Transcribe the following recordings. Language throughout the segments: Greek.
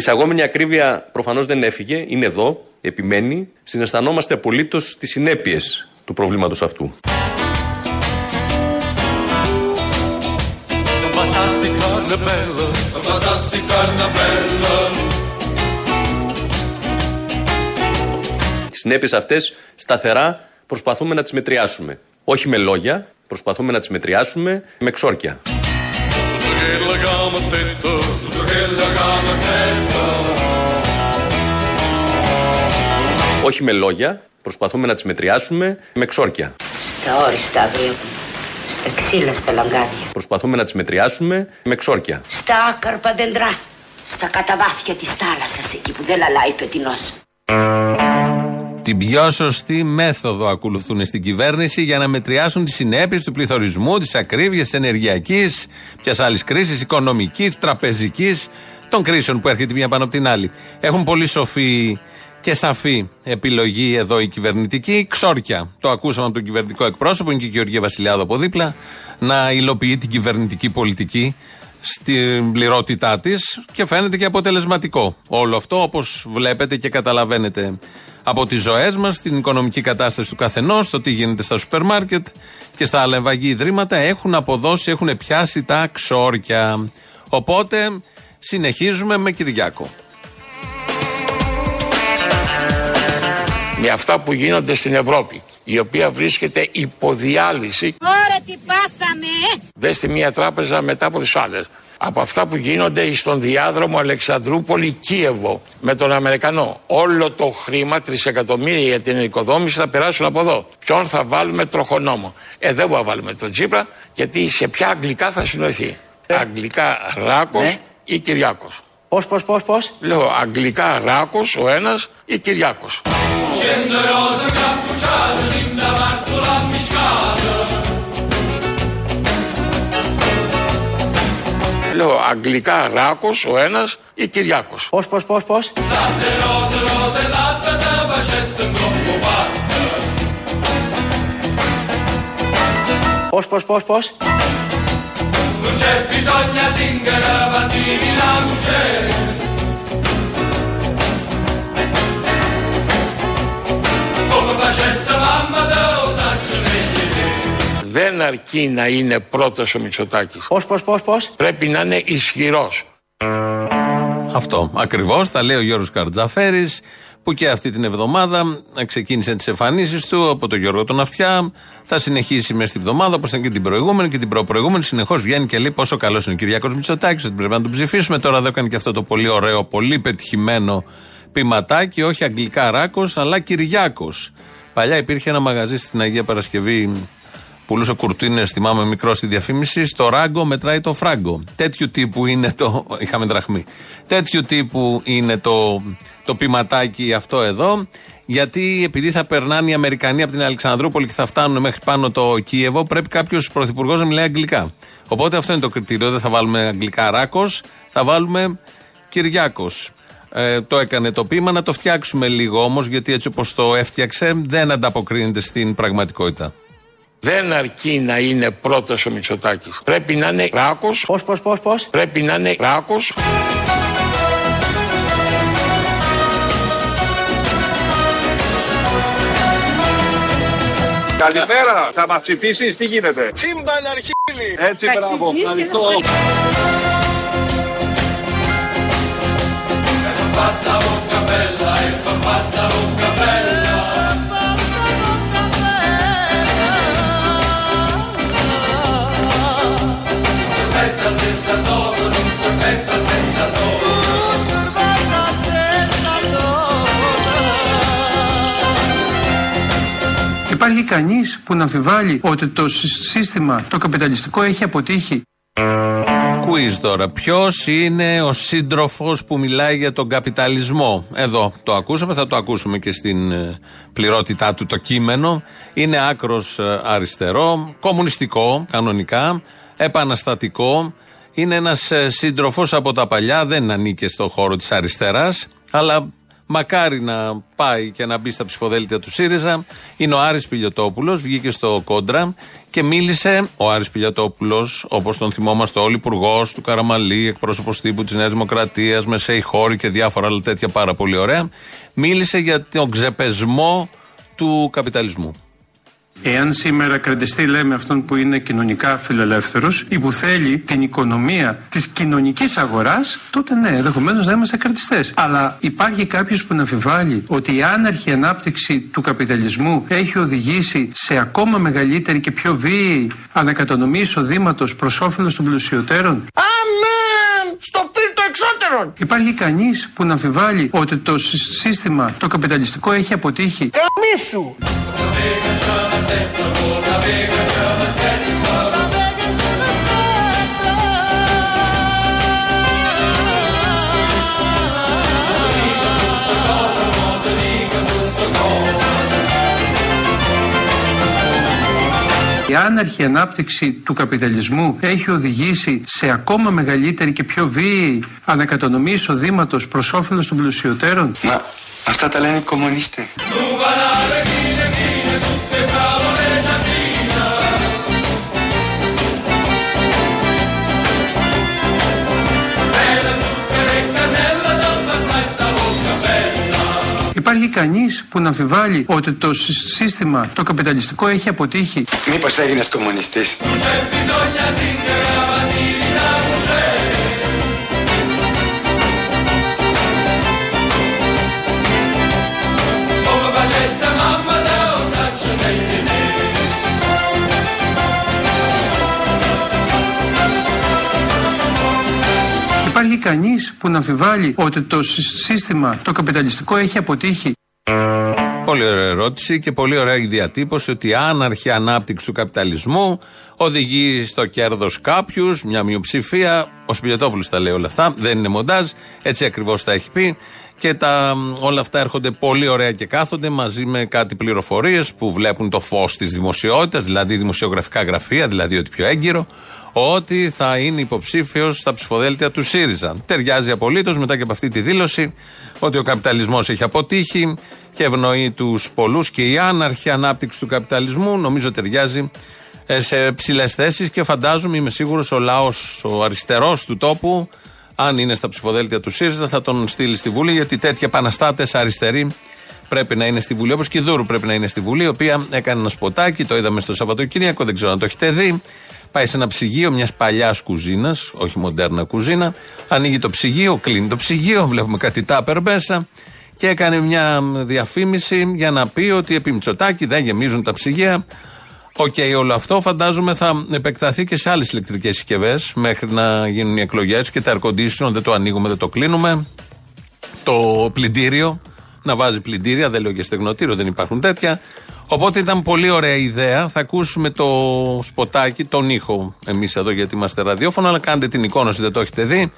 εισαγόμενη ακρίβεια προφανώς δεν έφυγε, είναι εδώ, επιμένει. Συναισθανόμαστε απολύτως τις συνέπειες του προβλήματος αυτού. Non bastasse carne bella, non bastasse carne bella. Τι συνέπειες αυτές σταθερά προσπαθούμε να τις μετριάσουμε. Όχι με λόγια, προσπαθούμε να τις μετριάσουμε με ξόρκια. Όχι με λόγια, προσπαθούμε να τις μετριάσουμε με ξόρκια. Στα όριστα αύριο. Στα ξύλα, στα λαγκάδια. Προσπαθούμε να τις μετριάσουμε με ξόρκια. Στα άκαρπα δέντρα. Στα καταβάθια της θάλασσας, εκεί που δεν λαλάει πετεινός. Την πιο σωστή μέθοδο ακολουθούν στην κυβέρνηση για να μετριάσουν τις συνέπειες του πληθωρισμού, της ακρίβειας, τη ενεργειακής, ποια άλλης κρίσης, οικονομικής, τραπεζικής, των κρίσεων που έρχεται μία πάνω από την άλλη. Έχουν πολύ σοφή και σαφή επιλογή εδώ η κυβερνητική. Ξόρκια. Το ακούσαμε από τον κυβερνητικό εκπρόσωπο, είναι και η Γεωργία Βασιλιάδο από δίπλα, να υλοποιεί την κυβερνητική πολιτική στην πληρότητά της και φαίνεται και αποτελεσματικό. Όλο αυτό όπως βλέπετε και καταλαβαίνετε από τις ζωές μας, την οικονομική κατάσταση του καθενός, το τι γίνεται στα σούπερ μάρκετ και στα άλλα ευαγή ιδρύματα έχουν αποδώσει, έχουν πιάσει τα ξόρκια. Οπότε συνεχίζουμε με Κυριάκο. Με αυτά που γίνονται στην Ευρώπη, η οποία βρίσκεται υποδιάλυση. Ωραία τι πάθαμε, ε! Δεν στη μία τράπεζα μετά από τις άλλες. Από αυτά που γίνονται στον διάδρομο Αλεξανδρούπολη-Κίεβο με τον Αμερικανό. Όλο το χρήμα, τρισεκατομμύρια για την οικοδόμηση θα περάσουν από εδώ. Ποιον θα βάλουμε τροχονόμο. Ε, δεν μπορούμε να βάλουμε τον Τσίπρα, γιατί σε ποια αγγλικά θα συνοηθεί. Αγγλικά Ράκος Ναι. ή Κυριάκος. Πώς, πώς, πώς, πώς; Λέω αγγλικά Ράκος ο ένας ή Κυριάκος. Scenderosa cappucciata, linda martola miscata. Λέω αγγλικά Ράκος ο ένας ή Κυριάκος. Πώς, πώς, πώς, πώς; Latte rose, rose, latte Non c'è bisogno zingara, bambini la luce. Come facette mamma da osaccio Δεν αρκεί να είναι πρώτος ο Μητσοτάκης. Πώς, πώς, πώς, πώς; Πρέπει να είναι ισχυρός. Αυτό ακριβώς τα λέει ο Γιώργος Καρτζαφέρης, που και αυτή την εβδομάδα ξεκίνησε τις εμφανίσεις του από τον Γιώργο τον Αυτιά. Θα συνεχίσει μέσα στη βδομάδα, όπως ήταν και την προηγούμενη και την προπροηγούμενη. Συνεχώς βγαίνει και λέει πόσο καλός είναι ο Κυριάκο Μητσοτάκης, ότι πρέπει να τον ψηφίσουμε. Τώρα εδώ έκανε και αυτό το πολύ ωραίο, πολύ πετυχημένο ποιηματάκι, όχι αγγλικά ράκος, αλλά Κυριάκος. Παλιά υπήρχε ένα μαγαζί στην Αγία Παρασκευή πουλούσε κουρτίνες, θυμάμαι μικρό στη διαφήμιση. Στο ράγκο μετράει το φράγκο. Τέτοιου τύπου είναι το. Είχαμε δραχμή. Τέτοιου τύπου είναι το, το ποιηματάκι αυτό εδώ. Γιατί επειδή θα περνάνε οι Αμερικανοί από την Αλεξανδρούπολη και θα φτάνουν μέχρι πάνω το Κίεβο, πρέπει κάποιος πρωθυπουργός να μιλάει αγγλικά. Οπότε αυτό είναι το κριτήριο. Δεν θα βάλουμε αγγλικά ράκος, θα βάλουμε Κυριάκος. Ε, το έκανε το ποίημα, να το φτιάξουμε λίγο όμως, γιατί έτσι όπως το έφτιαξε δεν ανταποκρίνεται στην πραγματικότητα. Δεν αρκεί να είναι πρώτος ο Μητσοτάκης. Πρέπει να είναι Ράκος. Πώς, πώς, πώς, πώς; Πρέπει να είναι Ράκος. Καλημέρα, θα μας ψηφίσεις, τι γίνεται; Τσίμπαν αρχίλη. Έτσι, μπράβο, ευχαριστώ. Passa bocca bella e fa passa bocca Υπάρχει κανείς που να αμφιβάλλει ότι το συ- σύστημα, το καπιταλιστικό έχει αποτύχει; Quiz τώρα. Ποιος είναι ο σύντροφος που μιλάει για τον καπιταλισμό; Εδώ το ακούσαμε, θα το ακούσουμε και στην ε, πληρότητά του το κείμενο. Είναι άκρος αριστερό, κομμουνιστικό κανονικά, επαναστατικό. Είναι ένας σύντροφος από τα παλιά, δεν ανήκε στον χώρο της αριστεράς, αλλά Μακάρι να πάει και να μπει στα ψηφοδέλτια του ΣΥΡΙΖΑ. Είναι ο Άρης Πιλιοτόπουλος, βγήκε στο κόντρα και μίλησε ο Άρης Πιλιοτόπουλος, όπως τον θυμόμαστε όλοι, υπουργός του Καραμαλή, εκπρόσωπος τύπου της Νέας Δημοκρατίας, μεσαίη χώρη και διάφορα άλλα τέτοια πάρα πολύ ωραία. Μίλησε για τον ξεπεσμό του καπιταλισμού. Εάν σήμερα κρατιστεί, λέμε, αυτόν που είναι κοινωνικά φιλελεύθερος ή που θέλει την οικονομία της κοινωνικής αγοράς, τότε ναι, ενδεχομένως να είμαστε κρατιστές. Αλλά υπάρχει κάποιος που να αμφιβάλλει ότι η άναρχη ανάπτυξη του καπιταλισμού έχει οδηγήσει σε ακόμα μεγαλύτερη και πιο βίαιη ανακατανομή εισοδήματος προς όφελος των πλουσιωτέρων; Αμέν! Στο πύρτο εξώτερον! Υπάρχει κανείς που να αμφιβάλλει ότι το συ- σύστημα, το καπιταλιστικό έχει αποτύχει; Καμίσου! Η άναρχη ανάπτυξη του καπιταλισμού έχει οδηγήσει σε ακόμα μεγαλύτερη και πιο βίαιη ανακατανομή εισοδήματος προς όφελος των πλουσιωτέρων. Μα αυτά τα λένε οι κομμουνίστες. Υπάρχει κανείς που να αμφιβάλλει ότι το συ- σύστημα, το καπιταλιστικό έχει αποτύχει; Μήπως έγινες κομμουνιστής; Κανείς που να αμφιβάλλει ότι το συ- σύστημα, το καπιταλιστικό έχει αποτύχει. Πολύ ωραία ερώτηση και πολύ ωραία η διατύπωση ότι η άναρχη ανάπτυξη του καπιταλισμού οδηγεί στο κέρδος κάποιους, μια μειοψηφία. Ο Σπιλιοτόπουλος τα λέει όλα αυτά, δεν είναι μοντάζ, έτσι ακριβώς τα έχει πει. Και τα, όλα αυτά έρχονται πολύ ωραία και κάθονται μαζί με κάτι πληροφορίες που βλέπουν το φως της δημοσιότητας, δηλαδή δημοσιογραφικά γραφεία, δηλαδή ότι πιο έγκυρο, ότι θα είναι υποψήφιος στα ψηφοδέλτια του ΣΥΡΙΖΑ. Ταιριάζει απολύτως μετά και από αυτή τη δήλωση ότι ο καπιταλισμός έχει αποτύχει και ευνοεί τους πολλούς και η άναρχη ανάπτυξη του καπιταλισμού νομίζω ταιριάζει ε, σε ψηλές θέσεις και φαντάζομαι, είμαι σίγουρος, ο λαός, ο αριστερός του τόπου, αν είναι στα ψηφοδέλτια του ΣΥΡΙΖΑ, θα τον στείλει στη Βουλή, γιατί τέτοιοι επαναστάτες αριστεροί πρέπει να είναι στη Βουλή. Όπως και η Δούρου πρέπει να είναι στη Βουλή, η οποία έκανε ένα σποτάκι, το είδαμε στο Σαββατοκύριακο, δεν ξέρω αν το έχετε δει. Πάει σε ένα ψυγείο μιας παλιάς κουζίνας, όχι μοντέρνα κουζίνα. Ανοίγει το ψυγείο, κλείνει το ψυγείο, βλέπουμε κάτι τάπερ μέσα. Και έκανε μια διαφήμιση για να πει ότι επί Μητσοτάκη δεν γεμίζουν τα ψυγεία. Οκ, όλο αυτό φαντάζομαι θα επεκταθεί και σε άλλες ηλεκτρικές συσκευές μέχρι να γίνουν οι εκλογές και τα air condition δεν το ανοίγουμε, δεν το κλείνουμε. Το πλυντήριο, να βάζει πλυντήρια, δεν λέω και στεγνοτήριο, δεν υπάρχουν τέτοια. Οπότε ήταν πολύ ωραία ιδέα. Θα ακούσουμε το σποτάκι, τον ήχο εμείς εδώ γιατί είμαστε ραδιόφωνο, αλλά κάντε την εικόνα όσοι δεν το έχετε δει.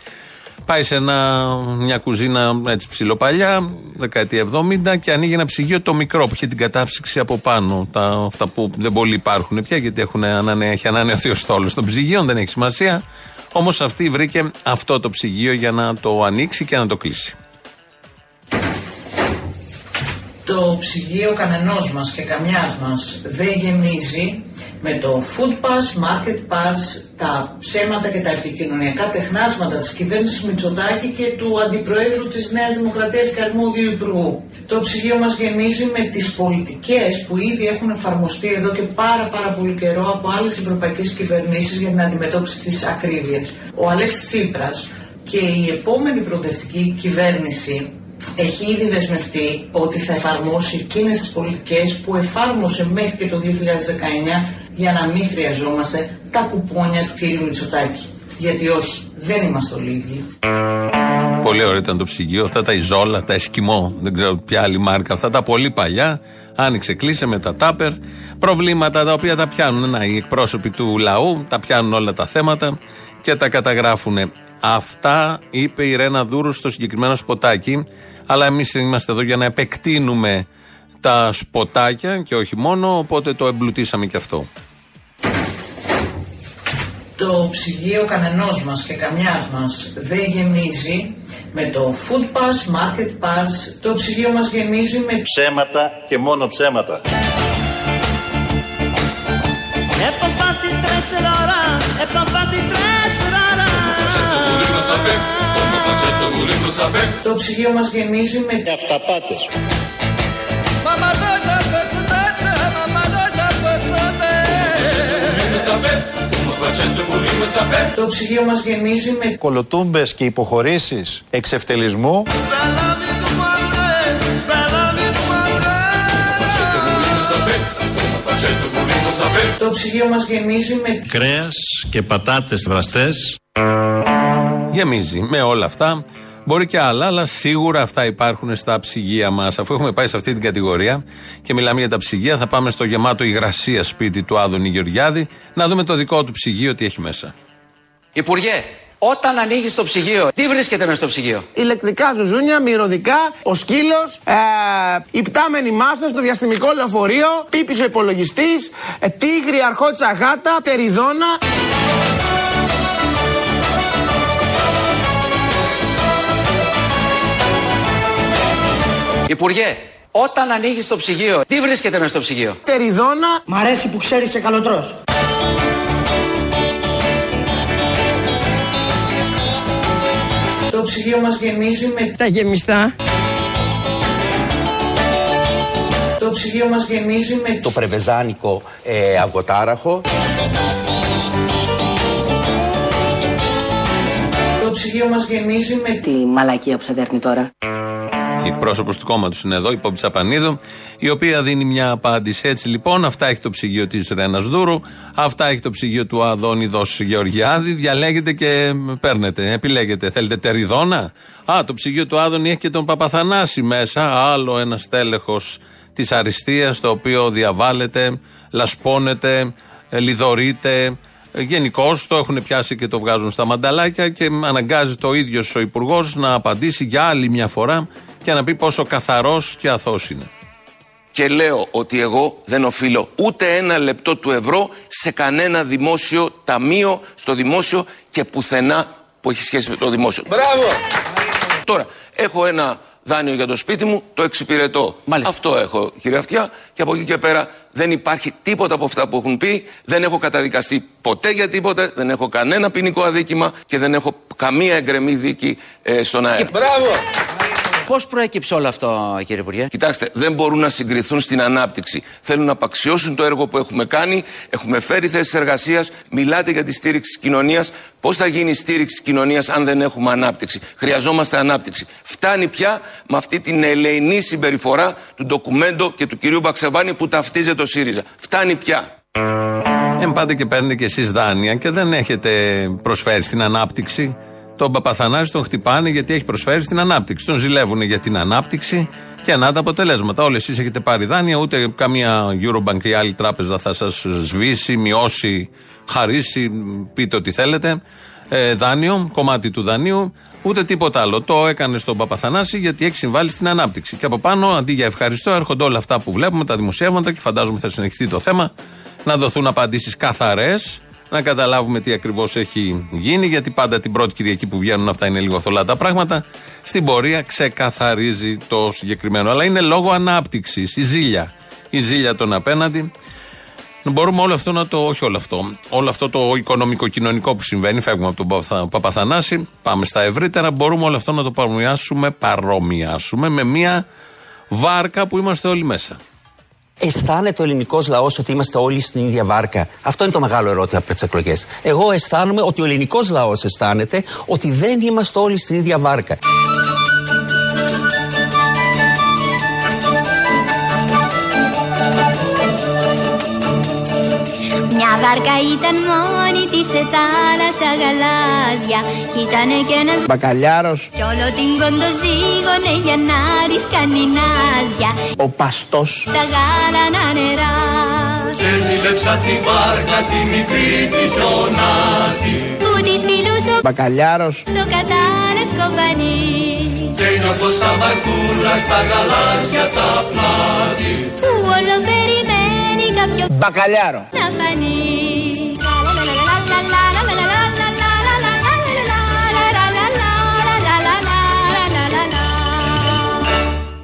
Πάει σε ένα, μια κουζίνα έτσι ψηλοπαλιά, δεκαετία 70 και ανοίγει ένα ψυγείο το μικρό που έχει την κατάψυξη από πάνω. Τα, αυτά που δεν πολύ υπάρχουν πια γιατί έχουν ανανε, έχει ανανεωθεί ο στόλος των ψυγείων, δεν έχει σημασία. Όμως αυτή βρήκε αυτό το ψυγείο για να το ανοίξει και να το κλείσει. Το ψυγείο κανενός μας και καμιάς μας δεν γεμίζει με το food pass, market pass, τα ψέματα και τα επικοινωνιακά τεχνάσματα της κυβέρνησης Μητσοτάκη και του αντιπροέδρου της Νέας Δημοκρατίας και αρμόδιου υπουργού. Το ψυγείο μας γεμίζει με τις πολιτικές που ήδη έχουν εφαρμοστεί εδώ και πάρα πάρα πολύ καιρό από άλλες ευρωπαϊκές κυβερνήσεις για την αντιμετώπιση της ακρίβειας. Ο Αλέξης Τσίπρας και η επόμενη προοδευτική κυβέρνηση έχει ήδη δεσμευτεί ότι θα εφαρμόσει εκείνες τις πολιτικές που εφάρμοσε μέχρι και το 2019 για να μην χρειαζόμαστε τα κουπόνια του κύριου Μητσοτάκη. Γιατί όχι, δεν είμαστε όλοι ίδιοι. Πολύ ωραίο ήταν το ψυγείο. Αυτά τα Ιζόλα, τα Εσκιμό, δεν ξέρω ποια άλλη μάρκα. Αυτά τα πολύ παλιά. Άνοιξε, κλείσε με τα τάπερ. Προβλήματα τα οποία τα πιάνουν να, οι εκπρόσωποι του λαού, τα πιάνουν όλα τα θέματα και τα καταγράφουν. Αυτά είπε η Ρένα Δούρου στο συγκεκριμένο σποτάκι. Αλλά εμείς είμαστε εδώ για να επεκτείνουμε τα σποτάκια και όχι μόνο, οπότε το εμπλουτίσαμε και αυτό. Το ψυγείο κανενός μας και καμιάς μας δεν γεμίζει με το Food Pass, Market Pass. Το ψυγείο μας γεμίζει με Ψέματα και μόνο ψέματα. Το ψυγείο μας γεμίζει με αυταπάτες. Το ψυγείο μας γεμίζει με Κολοτούμπες και υποχωρήσεις εξευτελισμού. Το ψυγείο μας γεμίζει με Κρέας και πατάτες βραστές. Γεμίζει με όλα αυτά. Μπορεί και άλλα, αλλά σίγουρα αυτά υπάρχουν στα ψυγεία μας. Αφού έχουμε πάει σε αυτή την κατηγορία και μιλάμε για τα ψυγεία, θα πάμε στο γεμάτο υγρασία σπίτι του Άδωνη Γεωργιάδη να δούμε το δικό του ψυγείο τι έχει μέσα. Υπουργέ, όταν ανοίγεις το ψυγείο, τι βρίσκεται μέσα στο ψυγείο; ηλεκτρικά ζουζούνια, μυρωδικά, ο σκύλος, ε, η πτάμενη μάστο, το διαστημικό λεωφορείο, πίπης ο υπολογιστής, ε, τίγρη, αρχότσα γάτα, τεριδόνα. Υπουργέ, όταν ανοίγεις το ψυγείο, τι βρίσκεται μέσα στο ψυγείο; Τεριδόνα. Μ' αρέσει που ξέρεις και καλοτρός. Το ψυγείο μας γεμίζει με Τα γεμιστά. Το ψυγείο μας γεμίζει με το πρεβεζάνικο ε, αυγοτάραχο. Το ψυγείο μας γεμίζει με Τη μαλακία που σε δέρνει τώρα. Η εκπρόσωπος του κόμματος είναι εδώ, η Πόμπη Τσαπανίδου, η οποία δίνει μια απάντηση. Έτσι λοιπόν, αυτά έχει το ψυγείο της Ρένας Δούρου, αυτά έχει το ψυγείο του Αδόνιδος Γεωργιάδη. Διαλέγετε και παίρνετε, επιλέγετε. Θέλετε τεριδόνα; Α, το ψυγείο του Άδωνη έχει και τον Παπαθανάση μέσα. Άλλο ένα στέλεχος της αριστείας, το οποίο διαβάλλεται, λασπώνεται, ε, λιδωρείται. Γενικώς το έχουν πιάσει και το βγάζουν στα μανταλάκια και αναγκάζει το ίδιος ο Υπουργός να απαντήσει για άλλη μια φορά και να πει πόσο καθαρός και αθώος είναι. και λέω ότι εγώ δεν οφείλω ούτε ένα λεπτό του ευρώ σε κανένα δημόσιο ταμείο, στο δημόσιο και πουθενά που έχει σχέση με το δημόσιο. Μπράβο! Τώρα, έχω ένα δάνειο για το σπίτι μου, το εξυπηρετώ. Αυτό έχω, κύριε Αυτιά, και από εκεί και πέρα δεν υπάρχει τίποτα από αυτά που έχουν πει. Δεν έχω καταδικαστεί ποτέ για τίποτε, δεν έχω κανένα ποινικό αδίκημα και δεν έχω καμία εγκρεμή δίκη ε, στον αέρα. Μπράβο! Πώς προέκυψε όλο αυτό, κύριε Υπουργέ; Κοιτάξτε, δεν μπορούν να συγκριθούν στην ανάπτυξη. Θέλουν να απαξιώσουν το έργο που έχουμε κάνει. Έχουμε φέρει θέσεις εργασίας. Μιλάτε για τη στήριξη της κοινωνίας. Πώς θα γίνει η στήριξη της κοινωνίας αν δεν έχουμε ανάπτυξη; Χρειαζόμαστε ανάπτυξη. Φτάνει πια με αυτή την ελεηνή συμπεριφορά του ντοκουμέντο και του κυρίου Μπαξεβάνη που ταυτίζεται το ΣΥΡΙΖΑ. Φτάνει πια. Εν πάτε και παίρνετε κι εσείς δάνεια και δεν έχετε προσφέρει στην ανάπτυξη. Τον Παπαθανάση τον χτυπάνε γιατί έχει προσφέρει στην ανάπτυξη. Τον ζηλεύουν για την ανάπτυξη και ανά τα αποτελέσματα. Όλοι εσείς έχετε πάρει δάνεια, ούτε καμία Eurobank ή άλλη τράπεζα θα σας σβήσει, μειώσει, χαρίσει, πείτε ό,τι θέλετε. Ε, δάνειο, κομμάτι του δανείου, ούτε τίποτα άλλο. Το έκανε στον Παπαθανάση γιατί έχει συμβάλει στην ανάπτυξη. Και από πάνω, αντί για ευχαριστώ, έρχονται όλα αυτά που βλέπουμε, τα δημοσιεύματα και φαντάζομαι θα συνεχιστεί το θέμα. Να δοθούν απαντήσεις καθαρές, να καταλάβουμε τι ακριβώς έχει γίνει, γιατί πάντα την πρώτη Κυριακή που βγαίνουν αυτά είναι λίγο θολά τα πράγματα. Στην πορεία ξεκαθαρίζει το συγκεκριμένο. Αλλά είναι λόγω ανάπτυξης, η ζήλια. Η ζήλια των απέναντι. Μπορούμε όλο αυτό να το. Όχι όλο αυτό. Όλο αυτό το οικονομικό-κοινωνικό που συμβαίνει, φεύγουμε από τον Παπαθα- Παπαθανάση, πάμε στα ευρύτερα. Μπορούμε όλο αυτό να το παρομοιάσουμε, παρομοιάσουμε με μια βάρκα που είμαστε όλοι μέσα. Αισθάνεται ο ελληνικός λαός ότι είμαστε όλοι στην ίδια βάρκα; Αυτό είναι το μεγάλο ερώτημα από τις εκλογές. Εγώ αισθάνομαι ότι ο ελληνικός λαός αισθάνεται ότι δεν είμαστε όλοι στην ίδια βάρκα. Βάρκα ήταν μόνη της σε θάλασσα γαλάζια Κι ήτανε κι ένας Μπακαλιάρος. Κι όλο την κοντοζήγωνε για να της κάνει νάζια Ο παστός. Τα γάλανα νερά Και ζήλεψα τη βάρκα τη μικρή τη χιονάτη Που της μιλούσε ο Μπακαλιάρος. στο κατάλευκο πανί Και νιώθω σαν βαρκούλα στα γαλάζια τα πλάτη Που όλο φανεί Μπακαλιάρο.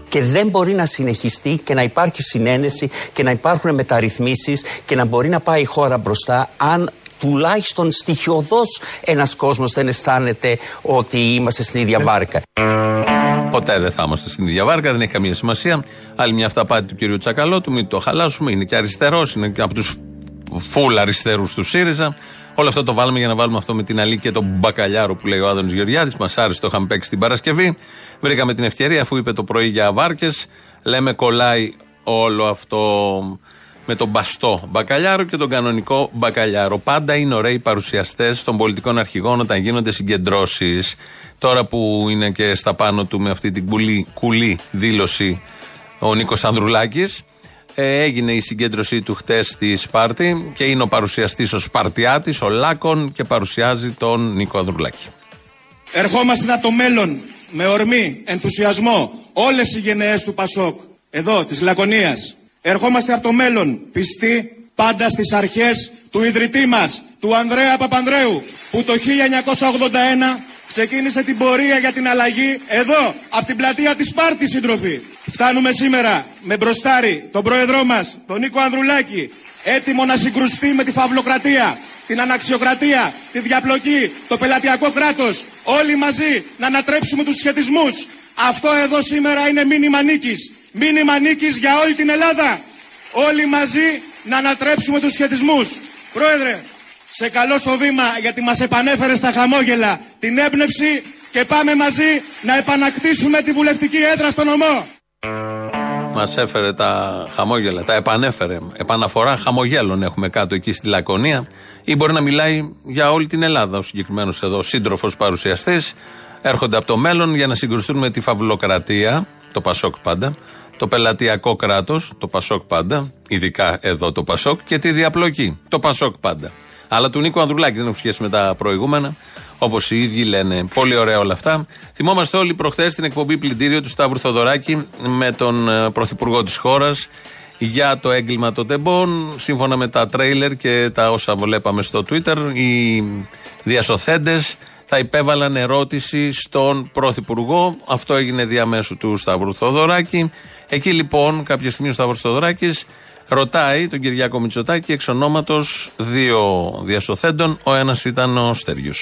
Και δεν μπορεί να συνεχιστεί και να υπάρχει συνένεση και να υπάρχουν μεταρρυθμίσεις και να μπορεί να πάει η χώρα μπροστά αν τουλάχιστον στοιχειοδός ένας κόσμος δεν αισθάνεται ότι είμαστε στην ίδια βάρκα. Ποτέ δεν θα είμαστε στην ίδια βάρκα, δεν έχει καμία σημασία. Άλλη μια αυταπάτη του κ. Τσακαλώτου, μην το χαλάσουμε. Είναι και αριστερός, είναι και από τους φουλ αριστερούς του ΣΥΡΙΖΑ. Όλο αυτό το βάλουμε για να βάλουμε αυτό με την Αλή και τον Μπακαλιάρο που λέει ο Άδωνης Γεωργιάδης. Μας άρεσε, το είχαμε παίξει την Παρασκευή. Βρήκαμε την ευκαιρία, αφού είπε το πρωί για βάρκε. Λέμε κολλάει όλο αυτό με τον μπαστό μπακαλιάρο και τον κανονικό μπακαλιάρο. Πάντα είναι ωραίοι παρουσιαστές των πολιτικών αρχηγών όταν γίνονται συγκεντρώσεις. Τώρα που είναι και στα πάνω του με αυτή την κουλή, κουλή δήλωση ο Νίκος Ανδρουλάκης, ε, έγινε η συγκέντρωσή του χτες στη Σπάρτη και είναι ο παρουσιαστής ο Σπαρτιάτης, ο Λάκων και παρουσιάζει τον Νίκο Ανδρουλάκη. Ερχόμαστε από το μέλλον με ορμή, ενθουσιασμό όλες οι γενναίες του Πασόκ, εδώ της Λακωνίας. Ερχόμαστε από το μέλλον, πιστοί πάντα στις αρχές του ιδρυτή μας, του Ανδρέα Παπανδρέου, που το 1981 ξεκίνησε την πορεία για την αλλαγή εδώ, από την πλατεία της Σπάρτης, σύντροφοι. Φτάνουμε σήμερα με μπροστάρι τον πρόεδρό μας, τον Νίκο Ανδρουλάκη, έτοιμο να συγκρουστεί με τη φαυλοκρατία, την αναξιοκρατία, τη διαπλοκή, το πελατειακό κράτος, όλοι μαζί να ανατρέψουμε τους σχετισμούς. Αυτό εδώ σήμερα είναι μήνυμα νίκης. Μήνυμα νίκης για όλη την Ελλάδα. Όλοι μαζί να ανατρέψουμε τους σχετισμούς. Πρόεδρε, σε καλό στο βήμα γιατί μας επανέφερε στα χαμόγελα την έμπνευση και πάμε μαζί να επανακτήσουμε τη βουλευτική έδρα στο νομό. Μας έφερε τα χαμόγελα, τα επανέφερε. Επαναφορά χαμογέλων έχουμε κάτω εκεί στη Λακωνία. Ή μπορεί να μιλάει για όλη την Ελλάδα ο συγκεκριμένος εδώ σύντροφος παρουσιαστής. Έρχονται από το μέλλον για να συγκρουστούν με τη φαυλοκρατία, το Πασόκ πάντα, το πελατειακό κράτος, το Πασόκ πάντα, ειδικά εδώ το Πασόκ, και τη διαπλοκή, το Πασόκ πάντα. Αλλά του Νίκο Ανδρουλάκη δεν έχουν σχέση με τα προηγούμενα. Όπως οι ίδιοι λένε. Πολύ ωραία όλα αυτά. Θυμόμαστε όλοι προχθές την εκπομπή πλυντήριο του Σταύρου Θοδωράκη με τον ε, πρωθυπουργό της χώρας για το έγκλημα των τεμπών. Σύμφωνα με τα τρέιλερ και τα όσα βλέπαμε στο Twitter, οι διασωθέντες θα υπέβαλαν ερώτηση στον πρωθυπουργό. Αυτό έγινε διαμέσου του Σταύρου Θοδωράκη. Εκεί λοιπόν, κάποια στιγμή ο Σταύρος Θοδωράκης Ρωτάει τον Κυριάκο Μητσοτάκη εξ ονόματος δύο διασωθέντων. Ο ένας ήταν ο Στέριο.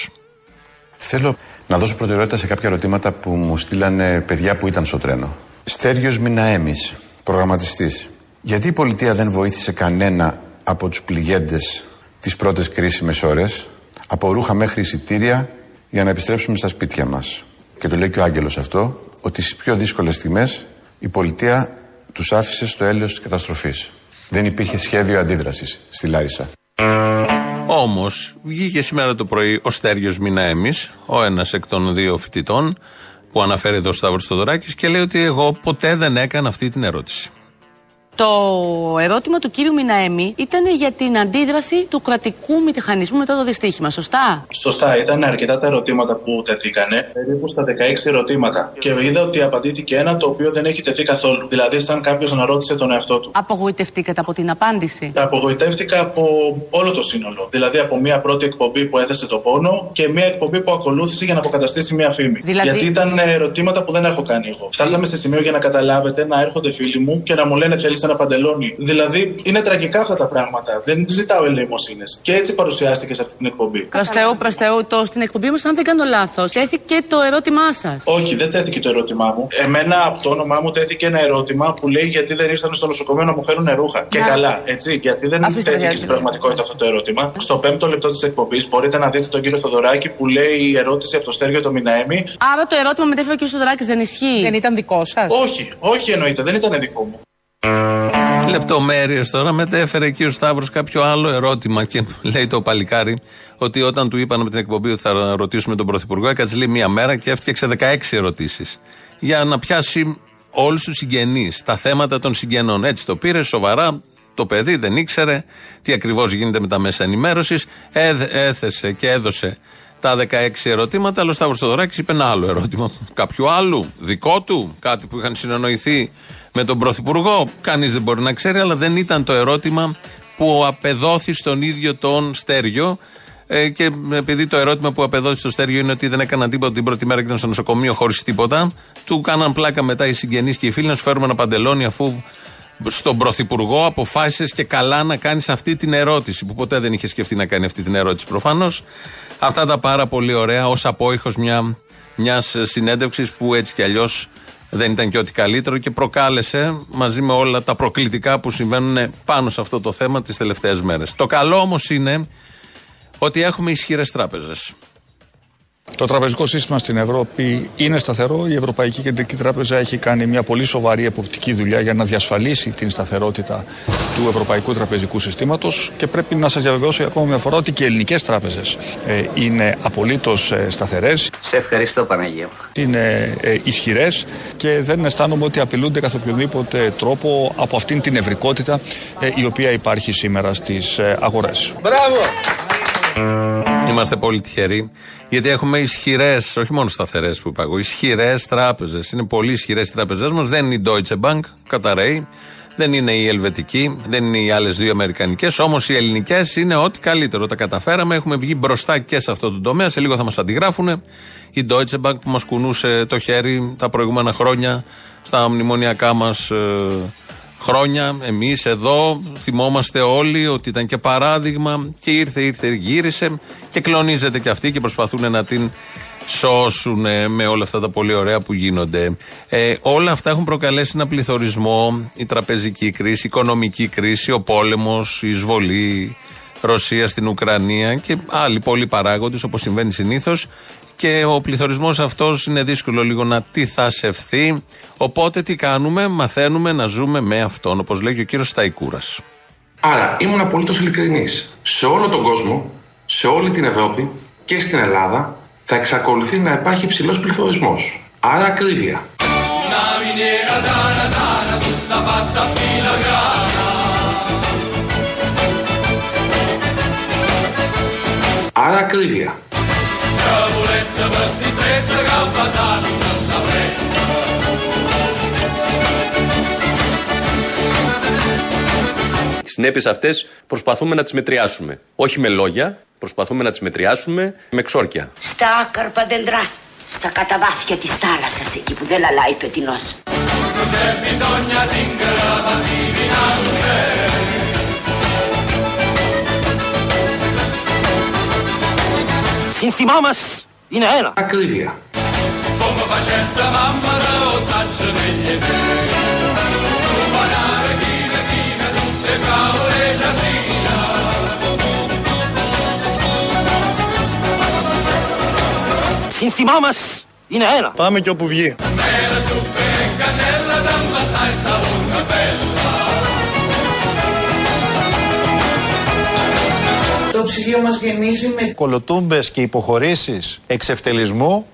Θέλω να δώσω προτεραιότητα σε κάποια ερωτήματα που μου στείλανε παιδιά που ήταν στο τρένο. Στέριο Μιναέμι, προγραμματιστής. Γιατί η πολιτεία δεν βοήθησε κανένα από τους πληγέντες τις πρώτες κρίσιμε ώρες, από ρούχα μέχρι εισιτήρια, για να επιστρέψουμε στα σπίτια μας. Και το λέει και ο Άγγελος αυτό, ότι στις πιο δύσκολες στιγμές η πολιτεία τους άφησε στο έλεος της καταστροφής. Δεν υπήρχε σχέδιο αντίδρασης στη Λάρισα. Όμως, βγήκε σήμερα το πρωί ο Στέριος Μιναέμι, ο ένας εκ των δύο φοιτητών που αναφέρει εδώ ο Σταύρος Στοδωράκη και λέει ότι εγώ ποτέ δεν έκανα αυτή την ερώτηση. Το ερώτημα του κύριου Μιναέμι ήταν για την αντίδραση του κρατικού μηχανισμού μετά το δυστύχημα, σωστά; Σωστά, ήταν αρκετά τα ερωτήματα που τεθήκανε, περίπου στα 16 ερωτήματα. Και είδα ότι απαντήθηκε ένα το οποίο δεν έχει τεθεί καθόλου. Δηλαδή, σαν κάποιος να ρώτησε τον εαυτό του. Απογοητευτήκατε από την απάντηση; Απογοητεύτηκα από όλο το σύνολο. Δηλαδή, από μια πρώτη εκπομπή που έθεσε το πόνο και μια εκπομπή που ακολούθησε για να αποκαταστήσει μια φήμη. Δηλαδή- Γιατί ήταν ερωτήματα που δεν έχω κάνει εγώ. Φτάσαμε σε σημείο για να καταλάβετε να έρχονται φίλοι μου και να μου λένε θέλεις ένα παντελόνι. Δηλαδή είναι τραγικά αυτά τα πράγματα. Δεν ζητάω ελεημοσύνες. Και έτσι παρουσιάστηκε σε αυτή την εκπομπή. Προς Θεού, προς Θεού, το στην εκπομπή μα, αν δεν κάνω λάθος, τέθηκε το ερώτημά σας. Όχι, δεν τέθηκε το ερώτημά μου. Εμένα από το όνομά μου τέθηκε ένα ερώτημα που λέει γιατί δεν ήρθαν στο νοσοκομείο να μου φέρουν ρούχα. Και καλά, έτσι. Γιατί δεν Αφήστε τέθηκε διάρκεια. στην πραγματικότητα αυτό το ερώτημα. Στο πέμπτο λεπτό της εκπομπής μπορείτε να δείτε τον κύριο Θοδωράκη που λέει η ερώτηση από το Στέργιο το Μιναέμι. Άρα το ερώτημα μετέφερε ο κ. Σοδωράκη δεν ισχύει; Δεν ήταν δικό σας; Όχι, όχι εννοείται, δεν ήταν δικό μου. Λεπτομέρειες τώρα. Μετέφερε εκεί ο Σταύρος κάποιο άλλο ερώτημα και λέει το παλικάρι ότι όταν του είπαν με την εκπομπή ότι θα ρωτήσουμε τον Πρωθυπουργό, έκατσε λέει μία μέρα και έφτιαξε 16 ερωτήσεις. Για να πιάσει όλους τους συγγενείς, τα θέματα των συγγενών. Έτσι το πήρε σοβαρά. Το παιδί δεν ήξερε τι ακριβώς γίνεται με τα μέσα ενημέρωσης. Έθεσε και έδωσε τα 16 ερωτήματα, αλλά ο Σταύρος Θοδωράκη είπε ένα άλλο ερώτημα. Κάποιου άλλου, δικό του, κάτι που είχαν συνεννοηθεί με τον Πρωθυπουργό. Κανείς δεν μπορεί να ξέρει, αλλά δεν ήταν το ερώτημα που απεδόθη στον ίδιο τον Στέργιο. Ε, και επειδή το ερώτημα που απεδώσει στο Στέργιο είναι ότι δεν έκαναν τίποτα την πρώτη μέρα και ήταν στο νοσοκομείο χωρίς τίποτα, του κάναν πλάκα μετά οι συγγενείς και οι φίλοι να σου φέρουμε ένα παντελόνι αφού στον Πρωθυπουργό αποφάσισες και καλά να κάνεις αυτή την ερώτηση, που ποτέ δεν είχε σκεφτεί να κάνει αυτή την ερώτηση προφανώς. Αυτά τα πάρα πολύ ωραία ως απόϊχος μια μιας συνέντευξης που έτσι κι αλλιώς δεν ήταν και ό,τι καλύτερο και προκάλεσε μαζί με όλα τα προκλητικά που συμβαίνουν πάνω σε αυτό το θέμα τις τελευταίες μέρες. Το καλό όμως είναι ότι έχουμε ισχυρές τράπεζες. Το τραπεζικό σύστημα στην Ευρώπη είναι σταθερό. Η Ευρωπαϊκή Κεντρική Τράπεζα έχει κάνει μια πολύ σοβαρή εποπτική δουλειά για να διασφαλίσει την σταθερότητα του ευρωπαϊκού τραπεζικού συστήματος και πρέπει να σας διαβεβαιώσω ακόμα μια φορά ότι και οι ελληνικές τράπεζες ε, είναι απολύτως ε, σταθερές. Σε ευχαριστώ, Παναγία. Είναι ε, ισχυρές και δεν αισθάνομαι ότι απειλούνται καθ' οποιοδήποτε τρόπο από αυτήν την ευρικότητα ε, η οποία υπάρχει σήμερα στις ε, αγορές. Μπράβο! Είμαστε πολύ τυχεροί γιατί έχουμε ισχυρές, όχι μόνο σταθερές που είπα εγώ, ισχυρές τράπεζες. Είναι πολύ ισχυρές οι τράπεζές μας. Δεν είναι η Deutsche Bank, καταραίει. Δεν είναι η Ελβετική, δεν είναι οι άλλες δύο Αμερικανικές. Όμως οι ελληνικές είναι ό,τι καλύτερο. Τα καταφέραμε. Έχουμε βγει μπροστά και σε αυτό το τομέα. Σε λίγο θα μας αντιγράφουν. Η Deutsche Bank που μας κουνούσε το χέρι τα προηγούμενα χρόνια στα μνημονιακά μας ε, χρόνια. Εμείς εδώ θυμόμαστε όλοι ότι ήταν και παράδειγμα και ήρθε, ήρθε, γύρισε και κλονίζεται και αυτή και προσπαθούν να την σώσουν με όλα αυτά τα πολύ ωραία που γίνονται. Ε, όλα αυτά έχουν προκαλέσει ένα πληθωρισμό, η τραπεζική κρίση, η οικονομική κρίση, ο πόλεμος, η εισβολή Ρωσίας στην Ουκρανία και άλλοι πολλοί παράγοντες όπως συμβαίνει συνήθως και ο πληθωρισμός αυτός είναι δύσκολο λίγο να τυθασευθεί. Οπότε τι κάνουμε, μαθαίνουμε να ζούμε με αυτόν, όπως λέει και ο κύριος Σταϊκούρας. Άρα ήμουν απολύτως ειλικρινής. Σε όλο τον κόσμο, σε όλη την Ευρώπη και στην Ελλάδα θα εξακολουθεί να υπάρχει υψηλός πληθωρισμός. Άρα ακρίβεια. Άρα ακρίβεια. Τι συνέπειες αυτές προσπαθούμε να τις μετριάσουμε. Όχι με λόγια, προσπαθούμε να τις μετριάσουμε με ξόρκια. Στα καρπαντεντρά, στα καταβάθια της θάλασσας, εκεί που δεν λαλάει πετεινός. Σύνθημά μας είναι ένα. Ακρίβεια. Σύνθημά μας είναι ένα. Πάμε και όπου βγει. Το ψυγείο μας γεμίζει με Κολοτούμπες και υποχωρήσεις εξευτελισμού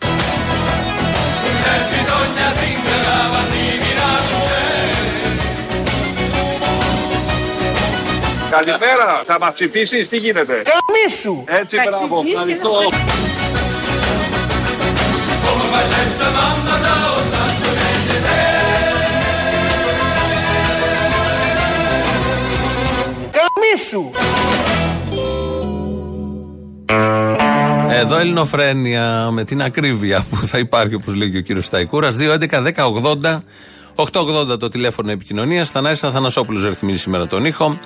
Καλημέρα, θα μας ψηφίσεις, τι γίνεται; Καμίσου! Έτσι, μπράβο, ευχαριστώ. Καμίσου! Εδώ ελληνοφρένεια με την ακρίβεια που θα υπάρχει όπως λέει και ο κύριος Σταϊκούρας. 2.11.10.80 880 το τηλέφωνο επικοινωνίας. Θανάσης Αθανασόπουλος ρυθμίζει σήμερα τον ήχο.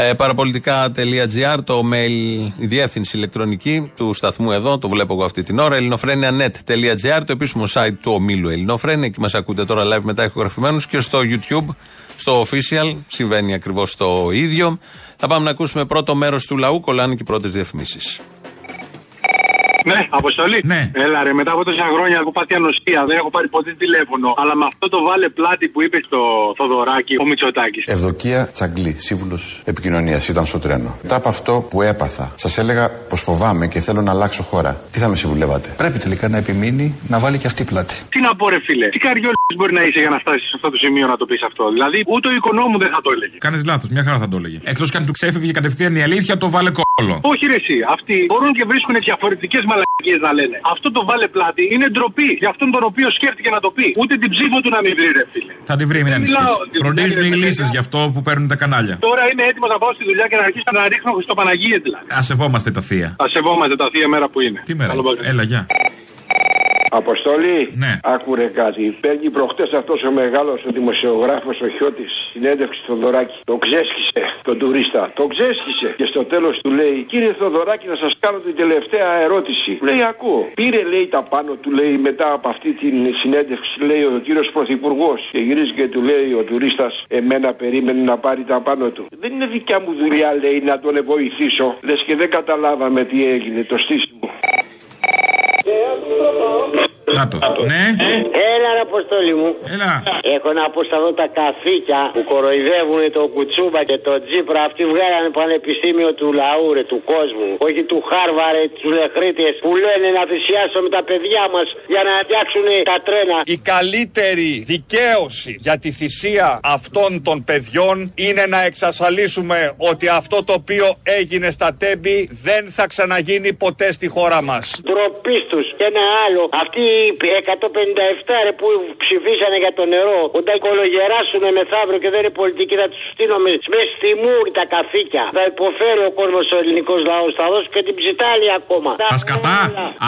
Ε, παραπολιτικά.gr το mail, η διεύθυνση ηλεκτρονική του σταθμού εδώ, το βλέπω εγώ αυτή την ώρα. ελληνοφρένια.net.gr το επίσημο site του ομίλου Ελληνοφρένια. Εκεί μας ακούτε τώρα live μετά ηχογραφημένους και στο YouTube, στο official. Συμβαίνει ακριβώς το ίδιο. Θα πάμε να ακούσουμε πρώτο μέρος του λαού. Κολλάνε και οι πρώτες διαφημίσεις. Ναι, αποστολή. Ναι. Έλα ρε, μετά από τόσα χρόνια έχω πάθει ανοστία. Δεν έχω πάρει ποτέ τηλέφωνο. Αλλά με αυτό το βάλε πλάτη που είπε στο Θοδωράκι ο Μητσοτάκης. Ευδοκία Τσαγκλή, σύμβουλος επικοινωνίας, ήταν στο τρένο. Μετά από αυτό που έπαθα, σας έλεγα πως φοβάμαι και θέλω να αλλάξω χώρα. Τι θα με συμβουλεύατε; Πρέπει τελικά να επιμείνει να βάλει και αυτή πλάτη. Τι να πω, ρε φίλε; Τι καριόλ μπορεί να είσαι για να φτάσεις σε αυτό το σημείο να το πεις αυτό; Δηλαδή, ούτε ο οικονόμου δεν θα το έλεγε. Κάνεις λάθος, μια χαρά θα το έλεγε. Εκτός και αν του ξέφευγε κατευθείαν η αλήθεια, το βάλε κόλλο. Όχι, ρε, εσύ. Αυτοί μπορούν και βρίσκουν διαφορετικές μαλακίες να λένε. Αυτό το βάλε πλάτη είναι ντροπή για αυτόν τον οποίο σκέφτηκε να το πει. Ούτε την ψήφο του να μην βρει, ρε φίλε. Θα τη βρει, μην Δεν ανησυχείς. μιλάω- Φροντίζουν οι δεν- λίστε γι' αυτό που παίρνουν τα κανάλια. Τώρα είμαι έτοιμος να πάω στη δουλειά και να αρχίσω να ρίχνω Χριστοπαναγίες δηλαδή. Α σεβόμαστε τα θεία. Θα σεβόμαστε τα θεία μέρα που είναι. Τι μέρα. Έλα, γεια. Αποστολή, ναι. άκουρε κάτι. Παίρνει προχτές αυτός ο μεγάλος ο δημοσιογράφος ο Χιώτης συνέντευξη στο Θοδωράκη. Το ξέσχισε τον τουρίστα. Το ξέσχισε. Και στο τέλος του λέει: Κύριε Θοδωράκη, να σας κάνω την τελευταία ερώτηση. Λέει: Ακούω. Πήρε, λέει, τα πάνω του, λέει, μετά από αυτή την συνέντευξη, λέει ο κύριος Πρωθυπουργός. Και γυρίζει και του λέει ο τουρίστας: Εμένα περίμενε να πάρει τα πάνω του. Δεν είναι δικιά μου δουλειά, λέει, να τον βοηθήσω. Λες και δεν καταλάβαμε τι έγινε, το στήσιμο. tá bom. Να το. Ναι. Έλα, ρε αποστόλη μου. Έλα. Έχω να πω στα εδώ τα καθήκια που κοροϊδεύουν το κουτσούμπα και το τζίπρα. Αυτοί βγάλανε πανεπιστήμιο του λαού, ρε, του κόσμου. Όχι του Χάρβαρε, τους λεχρίτες που λένε να θυσιάσουμε τα παιδιά μας για να φτιάξουν τα τρένα. Η καλύτερη δικαίωση για τη θυσία αυτών των παιδιών είναι να εξασφαλίσουμε ότι αυτό το οποίο έγινε στα τέμπη δεν θα ξαναγίνει ποτέ στη χώρα μας. Τροπή τους. Και ένα άλλο. Αυτοί οι 157 ρε, που ψηφίσανε για το νερό, όταν κολογεράσουν μεθαύριο και δεν είναι πολιτική, θα τους στείλουμε μέσα στη μούρη τα καθήκια. Θα υποφέρει ο κόσμος ο ελληνικός λαός. Θα δώσει και την ψιτάλη ακόμα. Τα σκατά,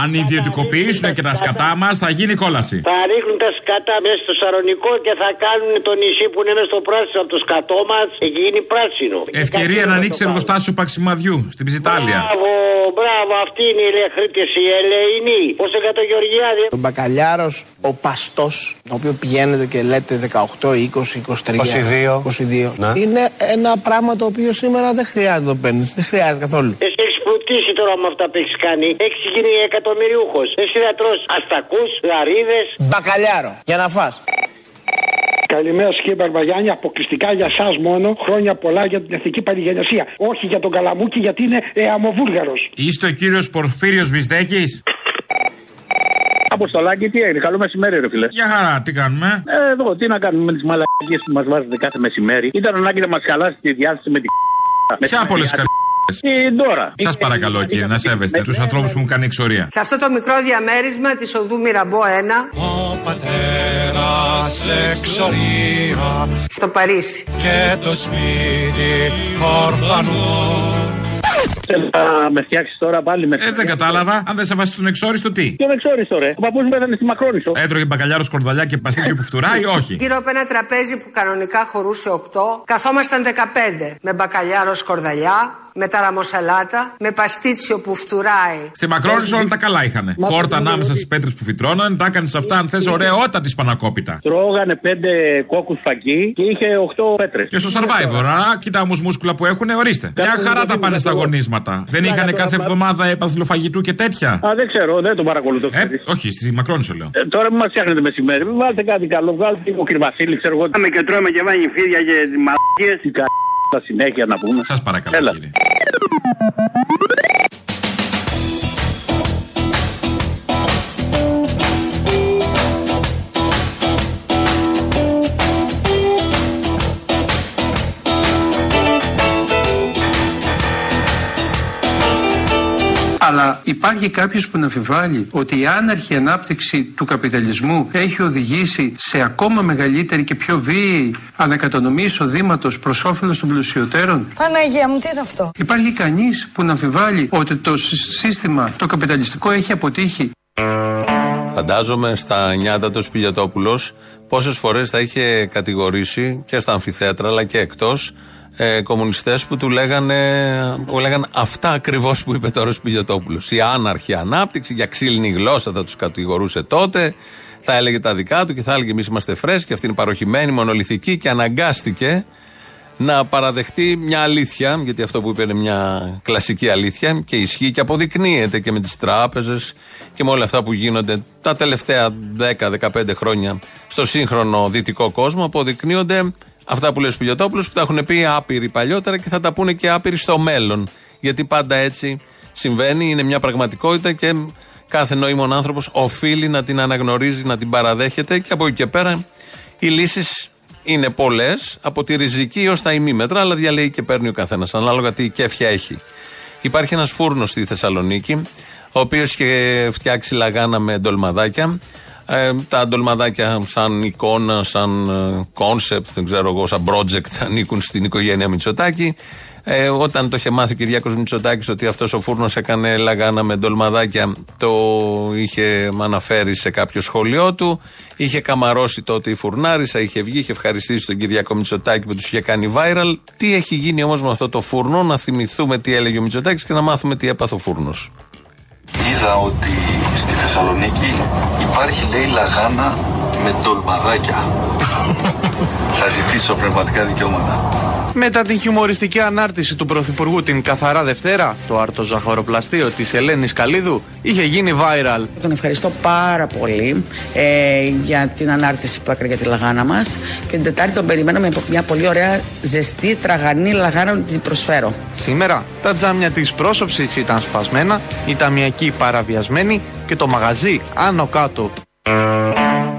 αν ιδιωτικοποιήσουν και τα σκατά μας, θα γίνει κόλαση. Θα ρίχνουν τα σκατά μέσα στο σαρονικό και θα κάνουν το νησί που είναι μέσα στο πράσινο από το σκατό μας. Έχει γίνει πράσινο. Ευκαιρία να ανοίξει εργοστάσιο Παξιμαδιού στην Ψιτάλια. Μπράβο, μπράβο, αυτή είναι η λεχρίτε, η ελεηνή. Πώς για το Γεωργιάδη; Ο μπακαλιάρος, ο παστός, το οποίο πηγαίνετε και λέτε 18, 20, 23, 22. 22. Ναι. Είναι ένα πράγμα το οποίο σήμερα δεν χρειάζεται να το παίρνεις. Δεν χρειάζεται καθόλου. Εσύ έχεις πλουτίσει τώρα με αυτά που έχεις κάνει. Έχεις γίνει εκατομμυριούχος. Εσύ θα τρως αστακούς, γαρίδε. Μπακαλιάρο, για να φας. Καλημέρα σας κύριε Μπαρμπαγιάννη, αποκλειστικά για εσά μόνο. Χρόνια πολλά για την εθνική πανηγενεσία. Όχι για τον Καλαμούκη γιατί είναι ε, αμοβούλγαρο. Είστε ο κύριος Πορφύριος Βυσδέκης; Αποστολάκι, τι έγινε, καλό μεσημέρι, ρε φίλε. Για χαρά, τι κάνουμε; Ε, εδώ, τι να κάνουμε με τις μαλακίες που μας βάζετε κάθε μεσημέρι. Ήταν ανάγκη να μας χαλάσει τη διάθεση με την. Ποια από όλες τις Ε, τώρα. Σας παρακαλώ, κύριε, να σέβεστε τους ανθρώπους που μου κάνει εξορία. Σε αυτό το μικρό διαμέρισμα της οδού Μυραμπό 1 πατέρας εξορία στο Παρίσι. και το σπίτι ορφανού. Θα με φτιάξεις τώρα πάλι με. Ε, δεν κατάλαβα. Αν δεν σε βάσει στον εξόριστο, τι; Ποιον εξόριστο, ρε. Ο παππούς μου ήταν στη Μακρόνισο. Έτρωγε μπακαλιάρο σκορδαλιά και παστίτσιο που φτουράει, όχι. Γύρω από ένα τραπέζι που κανονικά χωρούσε 8, καθόμασταν 15. Με μπακαλιάρο σκορδαλιά, με ταραμοσαλάτα, με παστίτσιο που φτουράει. Στη Μακρόνισο όλα τα καλά είχαν. Χόρτα ανάμεσα στις πέτρες που φυτρώναν, τα έκανες αυτά αν θες ωραία όταν της πανακόπιτα. Τρώγανε πέντε κόκκους φαγί και είχε 8 πέτρες. Και στο survivor, α, κοίτα όμως μούσκουλα που έχουν, ορίστε. Μια χαρά τα πάνε στα αγωνίσματα. Δεν είχαν κάθε εβδομάδα επαθλοφαγητού και τέτοια. Α, δεν ξέρω, δεν το παρακολουθώ. Ε, όχι, στη Μακρόνισο λέω. Ε, τώρα που μας φτιάχνετε μεσημέρι, μην βάλετε κάτι καλό. Βγάλετε λίγο κρυβασίλη, ξέρω εγώ. Πάμε και τρώμε και βάνει φίδια και μαλακίες. Τι κα... στα συνέχεια να πούμε. Σας παρακαλώ, Έλα. κύριε. Αλλά υπάρχει κάποιος που να αμφιβάλλει ότι η άναρχη ανάπτυξη του καπιταλισμού έχει οδηγήσει σε ακόμα μεγαλύτερη και πιο βίαιη ανακατανομή εισοδήματος προς όφελος των πλουσιωτέρων; Παναγία μου, τι είναι αυτό; Υπάρχει κανείς που να αμφιβάλλει ότι το συ- σύστημα το καπιταλιστικό έχει αποτύχει; Φαντάζομαι στα νιάτα του Σπηλιατόπουλος πόσες φορές θα είχε κατηγορήσει και στα αμφιθέατρα αλλά και εκτός ε, κομμουνιστές που του λέγανε, που λέγανε αυτά ακριβώς που είπε τώρα ο Σπηλιατόπουλο. Η άναρχη ανάπτυξη, για ξύλινη γλώσσα θα τους κατηγορούσε τότε. Θα έλεγε τα δικά του και θα έλεγε εμείς είμαστε φρέσκοι, αυτή είναι παροχημένη, μονολυθική και αναγκάστηκε να παραδεχτεί μια αλήθεια, γιατί αυτό που είπε είναι μια κλασική αλήθεια και ισχύει και αποδεικνύεται και με τις τράπεζες και με όλα αυτά που γίνονται τα τελευταία 10-15 χρόνια στο σύγχρονο δυτικό κόσμο αποδεικνύονται αυτά που λέει ο Σπηλιοτόπουλος που τα έχουν πει άπειροι παλιότερα και θα τα πούνε και άπειροι στο μέλλον γιατί πάντα έτσι συμβαίνει, είναι μια πραγματικότητα και κάθε νοήμων άνθρωπος οφείλει να την αναγνωρίζει, να την παραδέχεται και από εκεί και πέρα Οι λύσεις είναι πολλές, από τη ριζική έω τα ημίμετρα, αλλά διαλέγει και παίρνει ο καθένας, ανάλογα τι κέφια έχει. Υπάρχει ένας φούρνος στη Θεσσαλονίκη, ο οποίος είχε φτιάξει λαγάνα με ντολμαδάκια. Ε, τα ντολμαδάκια σαν εικόνα, σαν concept, δεν ξέρω εγώ, σαν project ανήκουν στην οικογένεια Μητσοτάκη. Ε, όταν το είχε μάθει ο Κυριάκος Μητσοτάκης ότι αυτός ο φούρνος έκανε λαγάνα με ντολμαδάκια το είχε αναφέρει σε κάποιο σχολείο του. Είχε καμαρώσει τότε η φουρνάρισσα είχε βγει, είχε ευχαριστήσει τον Κυριάκο Μητσοτάκη που τους είχε κάνει viral. Τι έχει γίνει όμως με αυτό το φούρνο να θυμηθούμε τι έλεγε ο Μητσοτάκης και να μάθουμε τι έπαθε ο φούρνος Είδα ότι στη Θεσσαλονίκη υπάρχει λέει λαγάνα με ντολμαδάκια. Θα ζητήσω πνευματικά δικαιώματα. Μετά την χιουμοριστική ανάρτηση του Πρωθυπουργού την Καθαρά Δευτέρα, το αρτοζαχαροπλαστείο της Ελένης Καλίδου είχε γίνει viral. Τον ευχαριστώ πάρα πολύ ε, για την ανάρτηση που έκανε για τη λαγάνα μας και την Τετάρτη τον περιμένω με μια πολύ ωραία ζεστή τραγανή λαγάνα να την προσφέρω. Σήμερα τα τζάμια της πρόσωψης ήταν σπασμένα, η ταμιακή παραβιασμένη και το μαγαζί άνω κάτω.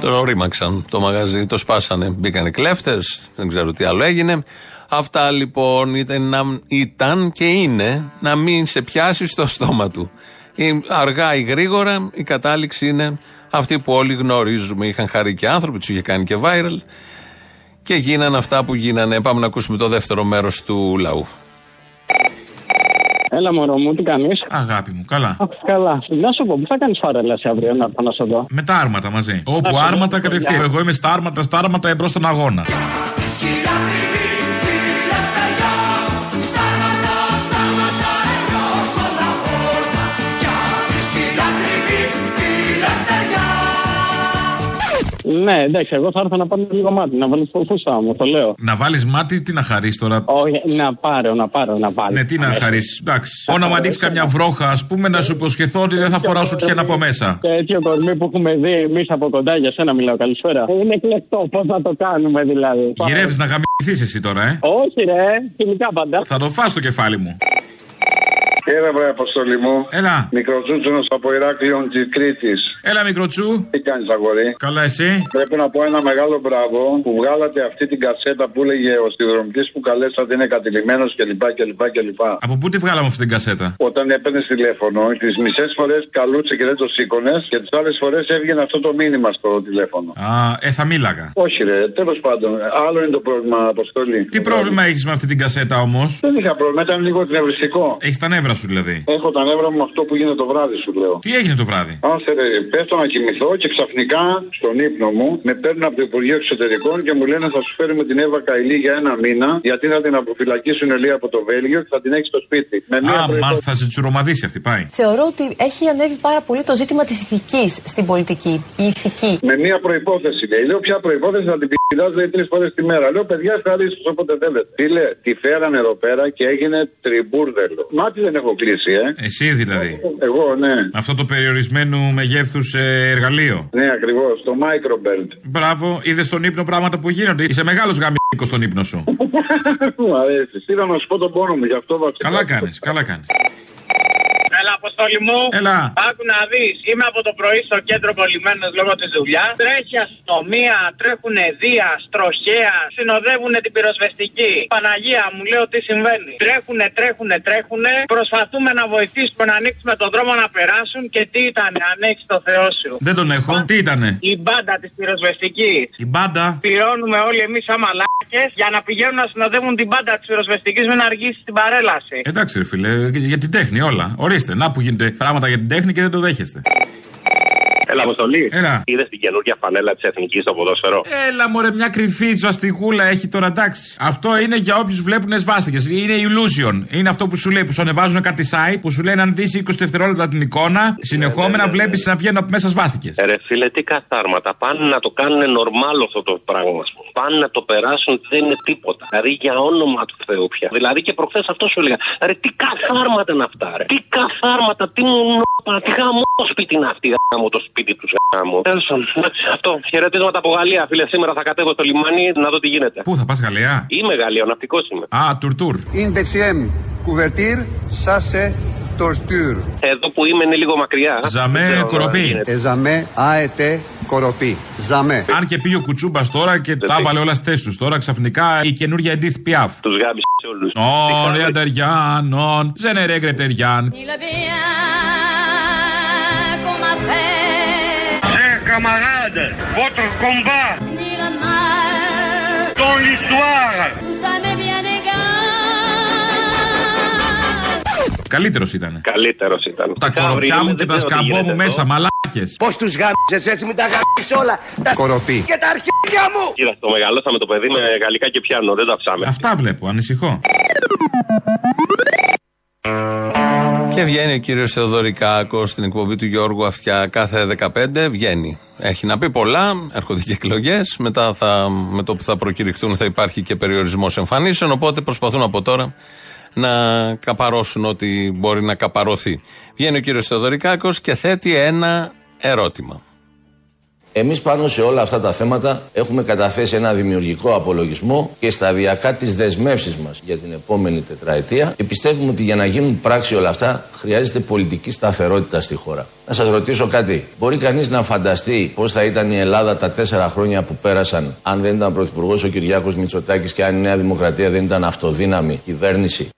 Το ρήμαξαν το μαγαζί, το σπάσανε. Μπήκανε κλέφτες, δεν ξέρω τι άλλο έγινε. Αυτά λοιπόν ήταν, ήταν και είναι να μην σε πιάσει στο στόμα του. Ή αργά ή γρήγορα η κατάληξη είναι αυτή που όλοι γνωρίζουμε. Είχαν χαρεί και άνθρωποι, τους είχε κάνει και viral και γίνανε αυτά που γίνανε. Πάμε να ακούσουμε το δεύτερο μέρος του λαού. Έλα, μωρό μου, τι κάνεις; Αγάπη μου, καλά. Αχ, καλά. Να σου πω, πού θα κάνεις παρέλαση αύριο να έρθω να σε δω; Με τα άρματα μαζί. Όπου άρματα κατευθείαν. Εγώ είμαι στα άρματα, στα άρματα εμπρός στον αγώνα. Ναι, εντάξει, εγώ θα έρθω να πάρω λίγο μάτι, να βάλω φούστα μου, το λέω. Να βάλεις μάτι, τι να χαρείς τώρα; Όχι, να πάρω, να πάρω, να βάλω. Ναι, τι να χαρείς. Εντάξει. Όταν μου ανοίξει καμιά βρόχα, ας πούμε, να σου υποσχεθώ ότι δεν θα φοράω σου από μέσα. Τέτοιο κορμί που έχουμε δει εμείς από κοντά για σένα μιλάω. Καλησπέρα. Είναι κλεκτό, πώς θα το κάνουμε δηλαδή. Γυρεύεις να γαμιθεί εσύ τώρα, ε; Όχι, ρε, χημικά πάντα. Θα το φά στο κεφάλι μου. Έλα, βρε Αποστολή μου. Έλα. Μικροτσούτσουνος από Ηράκλειον τη Κρήτης. Έλα, μικροτσού. Τι κάνεις, αγορή. Καλά, εσύ; Πρέπει να πω ένα μεγάλο μπράβο που βγάλατε αυτή την κασέτα που έλεγε ο συνδρομητής που καλέσατε είναι κατηλημένος κλπ. κλπ, κλπ. Από πού τη βγάλαμε αυτή την κασέτα; Όταν έπαιρνες τηλέφωνο, τις μισές φορές καλούσε και δεν το σήκωνες και τις άλλες φορές έβγαινε αυτό το μήνυμα στο τηλέφωνο. Α, ε, θα μίλαγα. Όχι, ρε, τέλος πάντων. Άλλο είναι το πρόβλημα, Αποστολή. Τι πρόβλημα έχεις με αυτή την κασέτα όμως; Δεν είχα πρόβλημα, ήταν λίγο εκνευριστικό. Έχεις τα νεύρα σου δηλαδή. Έχω τα νεύρα μου αυτό που γίνεται το βράδυ, σου λέω. Τι έγινε το βράδυ; Άσε ρε, πέφτω να κοιμηθώ και ξαφνικά στον ύπνο μου με παίρνουν από το Υπουργείο Εξωτερικών και μου λένε θα σου φέρουμε την Εύα Καηλή για ένα μήνα γιατί θα την αποφυλακίσουν λέει από το Βέλγιο και θα την έχει στο σπίτι. Με μία Α, προϋπό... μάλιστα θα σε τσουρομαδίσει αυτή, πάει. Θεωρώ ότι έχει ανέβει πάρα πολύ το ζήτημα της ηθικής στην πολιτική. Η ηθική. Με μία προπόθεση λέει. Λέω ποια προπόθεση θα την πηδάς λέει τρεις φορές τη μέρα. Λέω παιδιά ευχαρίστω όποτε θέλετε. Φίλε, τη φέρανε εδώ πέρα και έγινε τριμπούρδελο. Μάτι δεν έχω κλείσει, ε. Εσύ δηλαδή. Εγώ, ναι. Αυτό το περιορισμένου μεγέθους ε, εργαλείο. Ναι, ακριβώς. Το microbelt. Μπράβο, είδες στον ύπνο πράγματα που γίνονται. Είσαι μεγάλος γαμίκο στον ύπνο σου. Μου αρέσει. Ήρθα να σου πω τον πόνο μου, γι' αυτό βασικά. Καλά κάνεις, καλά κάνεις. Έλα, αποστόλη μου. Έλα. Άκου να δεις. Είμαι από το πρωί στο κέντρο πολυμένο λόγω της δουλειάς. Τρέχει αστυνομία, τρέχουν δία, στροχέα, συνοδεύουν την πυροσβεστική. Παναγία μου, λέω τι συμβαίνει. Τρέχουνε, τρέχουνε, τρέχουνε. Προσπαθούμε να βοηθήσουμε να ανοίξουμε τον δρόμο να περάσουν και τι ήταν, ανοίξει το Θεό σου. Δεν τον έχω. Τι ήτανε; Η μπάντα της πυροσβεστικής. Η μπάντα; Πληρώνουμε όλοι εμείς σαν μαλάκες για να πηγαίνουν να συνοδεύουν την μπάντα της πυροσβεστικής με να αργήσει την παρέλαση. Εντάξει, ρε φίλε, για την τέχνη όλα. Ορίστε. Να που γίνεται πράγματα για την τέχνη και δεν το δέχεστε. Έλα, Αποστολή. Έλα. Είδες την καινούργια φανέλα της Εθνικής στο ποδόσφαιρο; Έλα, μωρέ, μια κρυφή ζαστιγούλα έχει τώρα, εντάξει. Αυτό είναι για όποιους βλέπουν σβάστηκες. Είναι illusion. Είναι αυτό που σου λέει, που σου ανεβάζουν κάτι site, που σου λένε αν δεις 20 δευτερόλεπτα την εικόνα, συνεχόμενα βλέπεις να βγαίνουν από μέσα σβάστηκες. Ρε φίλε, τι καθάρματα. Πάνε να το κάνουν νορμάλ αυτό το πράγμα. Πάνε να το περάσουν, δεν είναι τίποτα. Δηλαδή για όνομα του Θεού πια. Δηλαδή και προχθές αυτό σου έλεγα. Ρε, τι καθάρματα είναι αυτά, ρε. Τι καθάρματα, τι μου τι γαμός σπίτι είναι αυτή, γάμο το σπίτι του γάμο. Αυτό. Χαιρετίσματα από Γαλλία, φίλε. Σήμερα θα κατέβω στο λιμάνι να δω τι γίνεται. Πού θα πας, Γαλλία; Είμαι Γαλλία, ο ναυτικό είμαι. Α, τουρ τουρ. Είναι deuxième couverture, ça c'est torture. Εδώ που είμαι είναι λίγο μακριά. Ζαμέ, Δεν ξέρω, κοροπή. γίνεται. Εζαμέ, αετέ, κοροπή. Ζαμέ. Αν και πήγε ο Κουτσούμπας τώρα και τα έβαλε όλα στις θέσεις τους. Τώρα ξαφνικά η καινούργια Edith Piaf. Τους γάμισε όλους. Νον, Ριαντεριάν, νον, Ζενερέγκρε Τεριάν. Chers camarades, votre combat dans l'histoire Καλύτερος ήταν. Καλύτερος ήταν. Τα κοροπιά μου και τα σκαμπό μου μέσα, μαλάκες. Πώς τους γάμισες έτσι, μου τα γάμισες όλα. Τα Κοροπή. και τα αρχίδια μου! Κοίτα, το μεγαλώσαμε το παιδί με γαλλικά και πιάνο. Δεν το αψάμε. Αυτά βλέπω, ανησυχώ. Και βγαίνει ο κύριος Θεοδωρικάκος στην εκπομπή του Γιώργου Αυτιά κάθε 15. Βγαίνει. Έχει να πει πολλά. Έρχονται και εκλογές. Μετά θα, με το που θα προκηρυχθούν θα υπάρχει και περιορισμός εμφανίσεων. Οπότε προσπαθούν από τώρα να καπαρώσουν ό,τι μπορεί να καπαρωθεί. Βγαίνει ο κύριος Θεοδωρικάκος και θέτει ένα ερώτημα. Εμείς πάνω σε όλα αυτά τα θέματα έχουμε καταθέσει ένα δημιουργικό απολογισμό και σταδιακά τις δεσμεύσεις μας για την επόμενη τετραετία και πιστεύουμε ότι για να γίνουν πράξη όλα αυτά χρειάζεται πολιτική σταθερότητα στη χώρα. Να σας ρωτήσω κάτι. Μπορεί κανείς να φανταστεί πώς θα ήταν η Ελλάδα τα τέσσερα χρόνια που πέρασαν αν δεν ήταν πρωθυπουργός ο Κυριάκος Μητσοτάκης και αν η Νέα Δημοκρατία δεν ήταν αυτοδύναμη κυβέρνηση;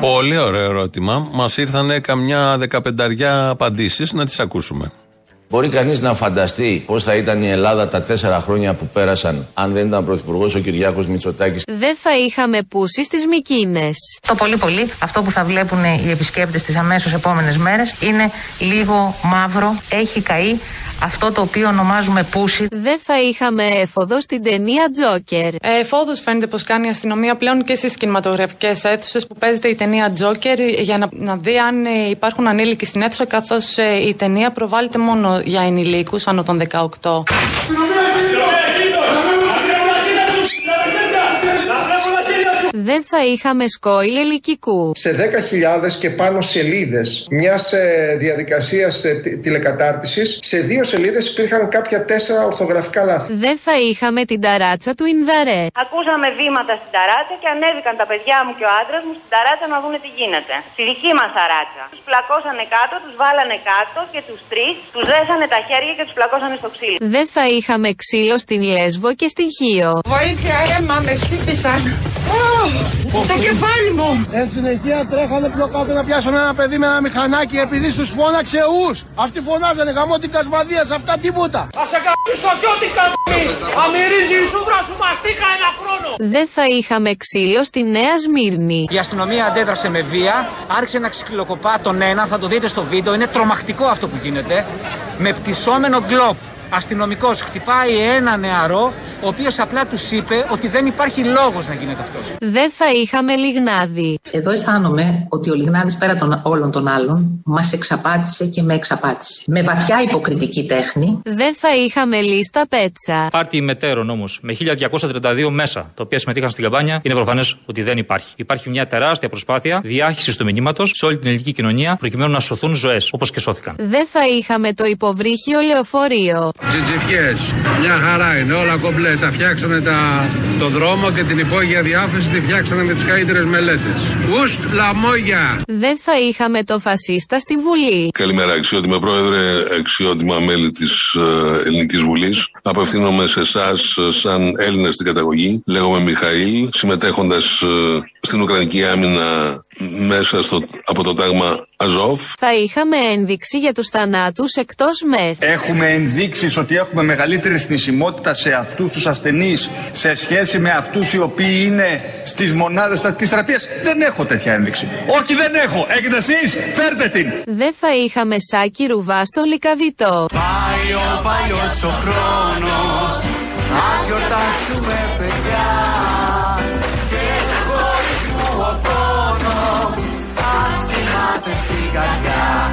Πολύ ωραίο ερώτημα. Μας ήρθαν καμιά δεκαπενταριά απαντήσεις να τις ακούσουμε. Μπορεί κανείς να φανταστεί πώς θα ήταν η Ελλάδα τα τέσσερα χρόνια που πέρασαν αν δεν ήταν πρωθυπουργός ο Κυριάκος Μητσοτάκης. Δεν θα είχαμε πούσει στις Μικίνες. Το πολύ πολύ αυτό που θα βλέπουν οι επισκέπτες τις αμέσως επόμενες μέρες είναι λίγο μαύρο, έχει καεί αυτό το οποίο ονομάζουμε πούσι. Δεν θα είχαμε έφοδο στην ταινία Τζόκερ. Εφόδου φαίνεται πως κάνει η αστυνομία πλέον και στις κινηματογραφικές αίθουσες που παίζεται η ταινία Τζόκερ για να, να δει αν ε, υπάρχουν ανήλικοι στην αίθουσα, καθώς η ταινία προβάλλεται μόνο για ενηλίκους άνω των 18. Δεν θα είχαμε σκόιλ ελικικού. σε 10.000 και πάνω σελίδες μιας ε, διαδικασίας ε, τη- τηλεκατάρτισης σε δύο σελίδες υπήρχαν κάποια τέσσερα ορθογραφικά λάθη. Δεν θα είχαμε την ταράτσα του Ινδαρέ. Ακούσαμε βήματα στην ταράτσα και ανέβηκαν τα παιδιά μου και ο άντρας μου στην ταράτσα να δούνε τι γίνεται. Στη δική μας ταράτσα. Τους πλακώσανε κάτω, τους βάλανε κάτω και τους τρεις τους δέσανε τα χέρια και τους πλακώσανε στο ξύλο. Δεν θα είχαμε ξύλο στην Λέσβο και στην Χίο. Βοήθεια, αίμα, με χτύπησαν. Στο κεφάλι μου. Εν συνεχεία τρέχανε πιο κάτω να πιάσουν ένα παιδί με ένα μηχανάκι επειδή στους φώναξε ους. Αυτοί φωνάζανε γαμώ την κασμαδία σε αυτά τίποτα. Θα σε καμπίσω κι ό,τι καμπεί! Αμυρίζει η σούδρα σου μαστίκα ένα χρόνο! Δεν θα είχαμε ξύλο στη Νέα Σμύρνη. Η αστυνομία αντέδρασε με βία, άρχισε να ξυλοκοπά τον ένα, θα το δείτε στο βίντεο, είναι τρομακτικό αυτό που γίνεται. Με πτυσσόμενο γκλόπ. Αστυνομικός χτυπάει ένα νεαρό, ο οποίος απλά τους είπε ότι δεν υπάρχει λόγος να γίνεται αυτός. Δεν θα είχαμε λιγνάδι. Εδώ αισθάνομαι ότι ο Λιγνάδης πέρα των όλων των άλλων μας εξαπάτησε και με εξαπάτησε. Με βαθιά υποκριτική τέχνη Δεν θα είχαμε λίστα πέτσα. Πάρτι μετέρων όμως με 1232 μέσα τα οποία συμμετείχαν στην καμπάνια είναι προφανές ότι δεν υπάρχει. Υπάρχει μια τεράστια προσπάθεια διάχυσης του μηνύματος σε όλη την ελληνική κοινωνία προκειμένου να σωθούν ζωές όπως και σώθηκαν. Δεν θα είχαμε το υποβρύχιο λεωφορείο. Τζιτζιφιές, μια χαρά είναι, όλα κομπλέ. Τα φτιάξανε τα, το δρόμο και την υπόγεια διάφαση τη φτιάξανε με τις καλύτερες μελέτες. Ουστ λαμόγια. Δεν θα είχαμε το φασίστα στη Βουλή. Καλημέρα, αξιότιμα πρόεδρε, αξιότιμα μέλη της Ελληνικής Βουλής. Απευθύνομαι σε εσάς, σαν Έλληνα στην καταγωγή. Λέγομαι Μιχαήλ, συμμετέχοντας στην Ουκρανική άμυνα μέσα στο, από το τάγμα Αζόφ. Θα είχαμε ένδειξη για τους θανάτους εκτός ΜΕΘ. Έχουμε ενδείξεις ότι έχουμε μεγαλύτερη θνησιμότητα σε αυτούς τους ασθενείς σε σχέση με αυτούς οι οποίοι είναι στις μονάδες στατικής θεραπείας. Δεν έχω τέτοια ένδειξη. Όχι δεν έχω. Έχετε εσείς. Φέρτε την. Δεν θα είχαμε σάκι ρουβά στο λικαβιτό. Πάει ο παλιός ο χρόνος Ας γιορτάσουμε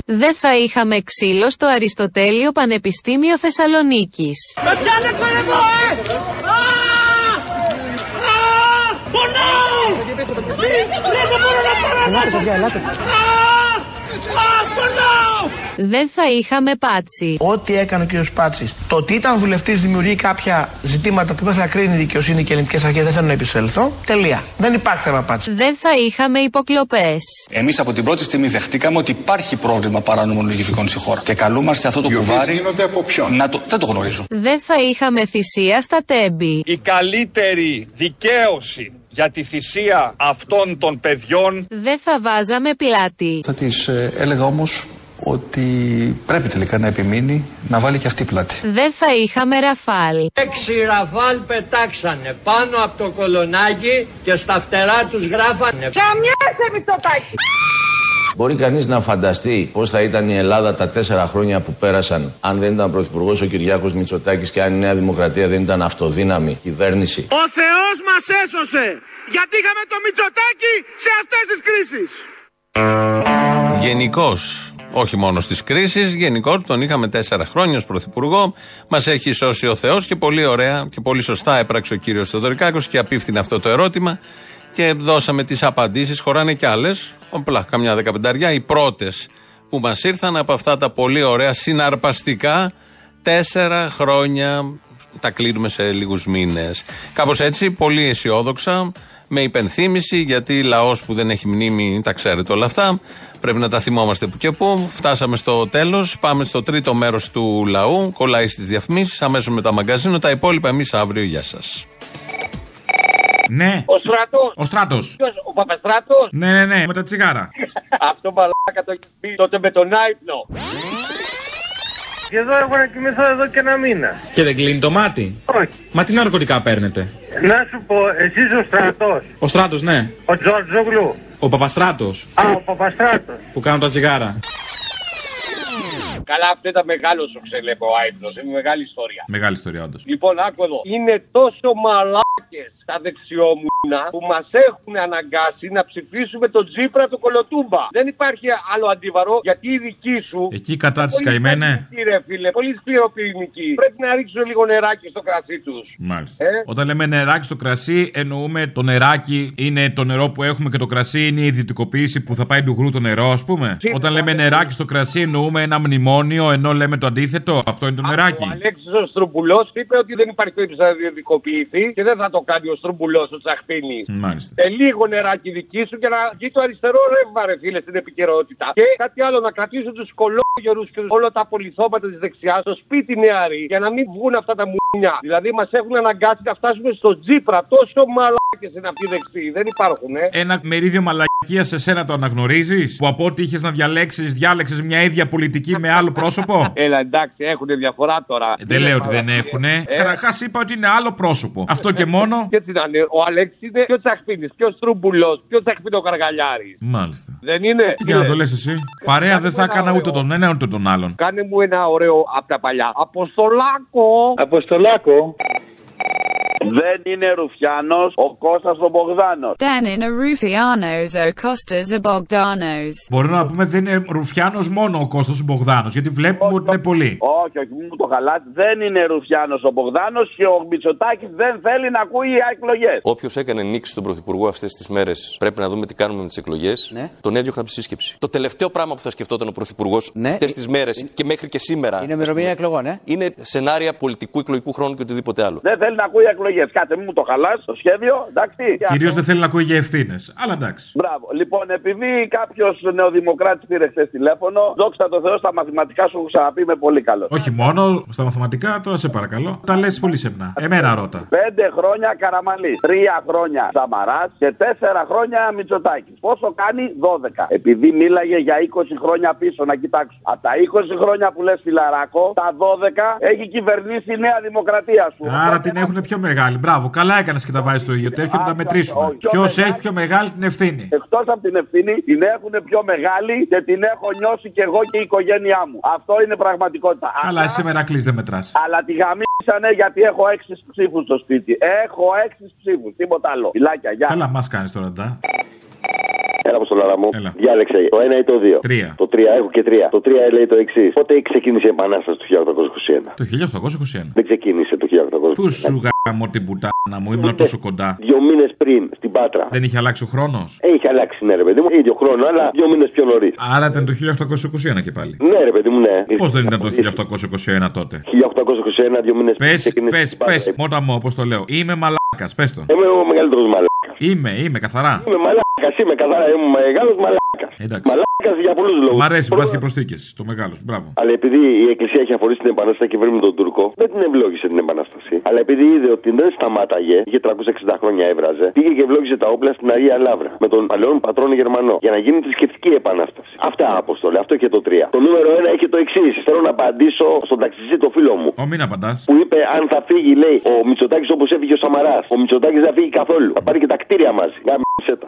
Δεν θα είχαμε ξύλο στο Αριστοτέλειο Πανεπιστήμιο Θεσσαλονίκης. Με πιάνε το λαιμό, ε! Α! Α! Πονάω! Δεν μπορώ να παραμάσω! Α! Α! Πονάω! Δεν θα είχαμε πάτσι. Ό,τι έκανε ο κ. Πάτσης. Το ότι ήταν βουλευτής δημιουργεί κάποια ζητήματα που δεν θα κρίνει η δικαιοσύνη και οι ελληνικές αρχές. Δεν θέλω να επισέλθω. Τελεία. Δεν υπάρχει θέμα Πάτση. Δεν θα είχαμε υποκλοπές. Εμείς από την πρώτη στιγμή δεχτήκαμε ότι υπάρχει πρόβλημα παράνομων λογιστικών στη χώρα. Και καλούμαστε αυτό το κουβάρι. γίνονται από ποιον; Να το... Δεν το γνωρίζω. Δεν θα είχαμε θυσία στα τέμπη. Η καλύτερη δικαίωση για τη θυσία αυτών των παιδιών Δεν θα βάζαμε πλάτη. Θα τη έλεγα όμως ότι πρέπει τελικά να επιμείνει να βάλει και αυτή πλάτη. Δεν θα είχαμε ραφάλ. Έξι ραφάλ πετάξανε πάνω από το κολονάκι και στα φτερά τους γράφανε Καμιάσαι Μητσοτάκη! Μπορεί κανείς να φανταστεί πώς θα ήταν η Ελλάδα τα τέσσερα χρόνια που πέρασαν αν δεν ήταν πρωθυπουργός ο Κυριάκος Μητσοτάκης και αν η Νέα Δημοκρατία δεν ήταν αυτοδύναμη κυβέρνηση. Ο Θεός μας έσωσε γιατί είχαμε το Μητσοτάκη σε αυτές τις κρίσεις. Γενικώς, όχι μόνο στις κρίσεις, γενικώ τον είχαμε τέσσερα χρόνια ως πρωθυπουργό. Μας έχει σώσει ο Θεός και πολύ ωραία και πολύ σωστά έπραξε ο κύριος Θεοδωρικάκος και απίφθηνε αυτό το ερώτημα και δώσαμε τις απαντήσεις. Χωράνε κι άλλες, απλά καμιά δεκαπενταριά, οι πρώτες που μας ήρθαν από αυτά τα πολύ ωραία συναρπαστικά τέσσερα χρόνια. Τα κλείνουμε σε λίγους μήνες. Κάπως έτσι, πολύ αισιόδοξα, με υπενθύμηση, γιατί λαός που δεν έχει μνήμη, τα ξέρετε όλα αυτά. Πρέπει να τα θυμόμαστε που και που. Φτάσαμε στο τέλος. Πάμε στο τρίτο μέρος του λαού. Κολλάει στις διαφημίσεις. Αμέσως με τα μαγκαζίνο. Τα υπόλοιπα εμείς αύριο. Γεια σας. Ναι. Ο στράτο. Ο στράτο. Ο Παπαστράτος; Ναι, ναι, ναι, με τα τσιγάρα. Αυτό μαλάκα το έχει πει τότε με τον άϊπνο. Και εδώ έχω να κοιμηθώ εδώ και ένα μήνα. Και δεν κλείνει το μάτι; Όχι. Μα τι ναρκωτικά παίρνετε; Να σου πω, εσύ ο στρατός. Ο στράτος, ναι. Ο Τζορτζόγλου. Ο Παπαστράτος. Α, ο Παπαστράτος. Που κάνουν τα τσιγάρα. Καλά, αυτό ήταν μεγάλος ο ξελέπο άϊπνος. Είναι μεγάλη ιστορία. Μεγάλη ιστορία, όντως. Λοιπόν, άκου εδώ. Είναι τόσο μαλάκες τα δεξιόμουνα που μας έχουν αναγκάσει να ψηφίσουμε τον Τζίπρα του Κολοτούμπα. Δεν υπάρχει άλλο αντίβαρο γιατί η δική σου. Εκεί κατά τη καημένε. Κύριε φίλε, πολύ σκληροπυρηνική. Πρέπει να ρίξουν λίγο νεράκι στο κρασί τους. Μάλιστα. Όταν λέμε νεράκι στο κρασί, εννοούμε το νεράκι είναι το νερό που έχουμε και το κρασί είναι η ιδιωτικοποίηση που θα πάει του γρού το νερό, ας πούμε. Όταν λέμε νεράκι στο κρασί, εννοούμε ένα μνημόνιο, ενώ λέμε το αντίθετο. Αυτό είναι το νεράκι. Ο Αλέξης ο Στρουμπουλός είπε ότι δεν υπάρχει περίπτωση να ιδιωτικοποιηθεί και δεν θα το κάνει ο Στρουμπουλός ο Τσαχπίνη. Μάλιστα. Ε, λίγο νεράκι δική σου και να βγει το αριστερό ρεύμα, ρε φίλε, στην επικαιρότητα. Και κάτι άλλο, να κρατήσουν τους κολόγερους και όλα τα πολυθώματα της δεξιάς στο σπίτι νεαρή για να μην βγουν αυτά τα μουνιά. Δηλαδή μας έχουν αναγκάσει να φτάσουμε στο Τζίπρα. Τόσο μαλάκε είναι αυτοί οι δεξιοί. Δεν υπάρχουν, ε. Ένα μερίδιο μαλακίας σε σένα το αναγνωρίζεις; Που από ό,τι είχες να διαλέξεις, διάλεξες μια ίδια πολιτική με άλλο πρόσωπο; Έλα, εντάξει, έχουν διαφορά τώρα. Δεν λέω ότι δεν έχουνε. Καταρχάς είπα ότι είναι άλλο πρόσωπο. Αυτό και μόνο. Και τι να είναι, ο Αλέξης είναι πιο τσαχπίνης, πιο στρούμπουλος, πιο τσαχπίνο καργαλιάρης. Μάλιστα. Δεν είναι; Για να το λες εσύ. Παρέα δεν θα έκανα ούτε τον ένα ούτε τον άλλον. Κάνε μου ένα ωραίο από τα παλιά. Αποστολάκο! Αποστολάκο. Δεν είναι Ρουφιάνος ο Κώστας ο Μπογδάνος. Dan είναι Rufianos ο Κώστας ο Bogdanos. Μπορούμε να πούμε δεν είναι Ρουφιάνος μόνο ο Κώστας ο Μπογδάνος, γιατί βλέπουμε ότι είναι πολύ. Όχι, όχι, μου το χαλάτε. Δεν είναι Ρουφιάνος ο Μπογδάνος και ο Μητσοτάκης δεν θέλει να ακούει εκλογές. Όποιος έκανε νίκη στον Πρωθυπουργό αυτές τις μέρες, πρέπει να δούμε τι κάνουμε με τις εκλογές. Ναι. Τον έδιωχνα από τη σύσκεψη. Το τελευταίο πράγμα που θα σκεφτόταν ο Πρωθυπουργός Ναι. Ε, αυτές τις μέρες και μέχρι και σήμερα. Είναι ημερομηνία ας πούμε, εκλογών, ε. Είναι σενάρια πολιτικού εκλογικού χρόνου και οτιδήποτε άλλο. Δεν θέλει να ακούει εκλογές. Κάτσε, μου το χαλάς το σχέδιο, εντάξει. Κυρίως δεν θέλει να ακούει για ευθύνες. Αλλά εντάξει. Μπράβο. Λοιπόν, επειδή κάποιος νεοδημοκράτης πήρε χθες τηλέφωνο, δόξα τω Θεώ στα μαθηματικά σου έχω ξαναπεί με πολύ καλός. Όχι μόνο στα μαθηματικά, τώρα σε παρακαλώ. Τα λες πολύ σεμνά. Εμένα ρώτα. Πέντε χρόνια Καραμαλή, τρία χρόνια Σαμαράς και τέσσερα χρόνια Μητσοτάκης. Πόσο κάνει; 12. Επειδή μίλαγε για 20 χρόνια πίσω, να κοιτάξω. Από τα 20 χρόνια που λες φιλαράκο, τα 12 έχει κυβερνήσει η Νέα Δημοκρατία σου. Άρα την έχουν πιο μεγάλη. Μπράβο, καλά έκανες και τα βάζεις στο ίδιο τέτοιο να τα μετρήσουμε. Ποιος έχει πιο μεγάλη την ευθύνη. Εκτός από την ευθύνη, την έχουν πιο μεγάλη και την έχω νιώσει κι εγώ και η οικογένειά μου. Αυτό είναι πραγματικότητα. Καλά, εσύ με κλείσει δεν μετράς. Αλλά τη γαμίσανε γιατί έχω έξι ψήφους στο σπίτι. Έχω έξι ψήφους, τίποτα άλλο. Φιλάκια, γεια. Καλά, μας κάνεις τώρα, ντά. Έλα από στο λάρα μου. Διάλεξε το ένα ή το δύο. Τρία. Το τρία, έχω και τρία. Το τρία λέει το εξής. Πότε ξεκίνησε η Επανάσταση του 1821. Το 1821. Δεν ξεκίνησε το 1821. Πού σου μου την πουτάνα μου, ήμουν τόσο κοντά. Δύο μήνες πριν στην Πάτρα. Δεν είχε αλλάξει ο χρόνος; Έχει αλλάξει, ναι, ρε παιδί μου. ίδιο χρόνο, αλλά δύο μήνες πιο νωρίς. Άρα ήταν το 1821 και πάλι. Ναι, ρε παιδί μου, ναι. Πώς δεν ήταν το 1821 τότε; 1821, δύο μήνες Πες, πες, πες, μότα μου, όπως το λέω. Είμαι μαλάκας, πες το. Είμαι ο μεγαλύτερος μαλάκας. Είμαι, είμαι, καθαρά. Είμαι μαλάκας, είμαι καθαρά. Είμαι μεγάλος μαλάκας. Εντάξει. Μαλάκας για πολλούς λόγους. Μ' αρέσει, βάζει και προσθήκες. Το μεγάλος. Μπράβο. Αλλά επειδή η Εκκλησία έχει αφορήσει την Επανάσταση και βρει τον Τούρκο, δεν την ευλόγησε την Επανάσταση. Αλλά επειδή είδε ότι δεν σταμάταγε, είχε 360 χρόνια έβραζε, πήγε και ευλόγησε τα όπλα στην Αγία Λαύρα με τον παλαιόν πατρόν Γερμανό για να γίνει θρησκευτική επανάσταση. Αυτά αποστολή, αυτό και το 3. Το νούμερο 1 έχει το εξής. Θέλω να απαντήσω στον ταξιτζή το φίλο μου. Ο μην απαντάς. Που είπε αν θα φύγει, λέει, ο Μητσοτάκης όπως έφυγε ο Σαμαράς. Ο Μητσοτάκης δεν θα φύγει καθόλου. Θα πάρει και τα κτίρια μαζί. Γάμισε τα.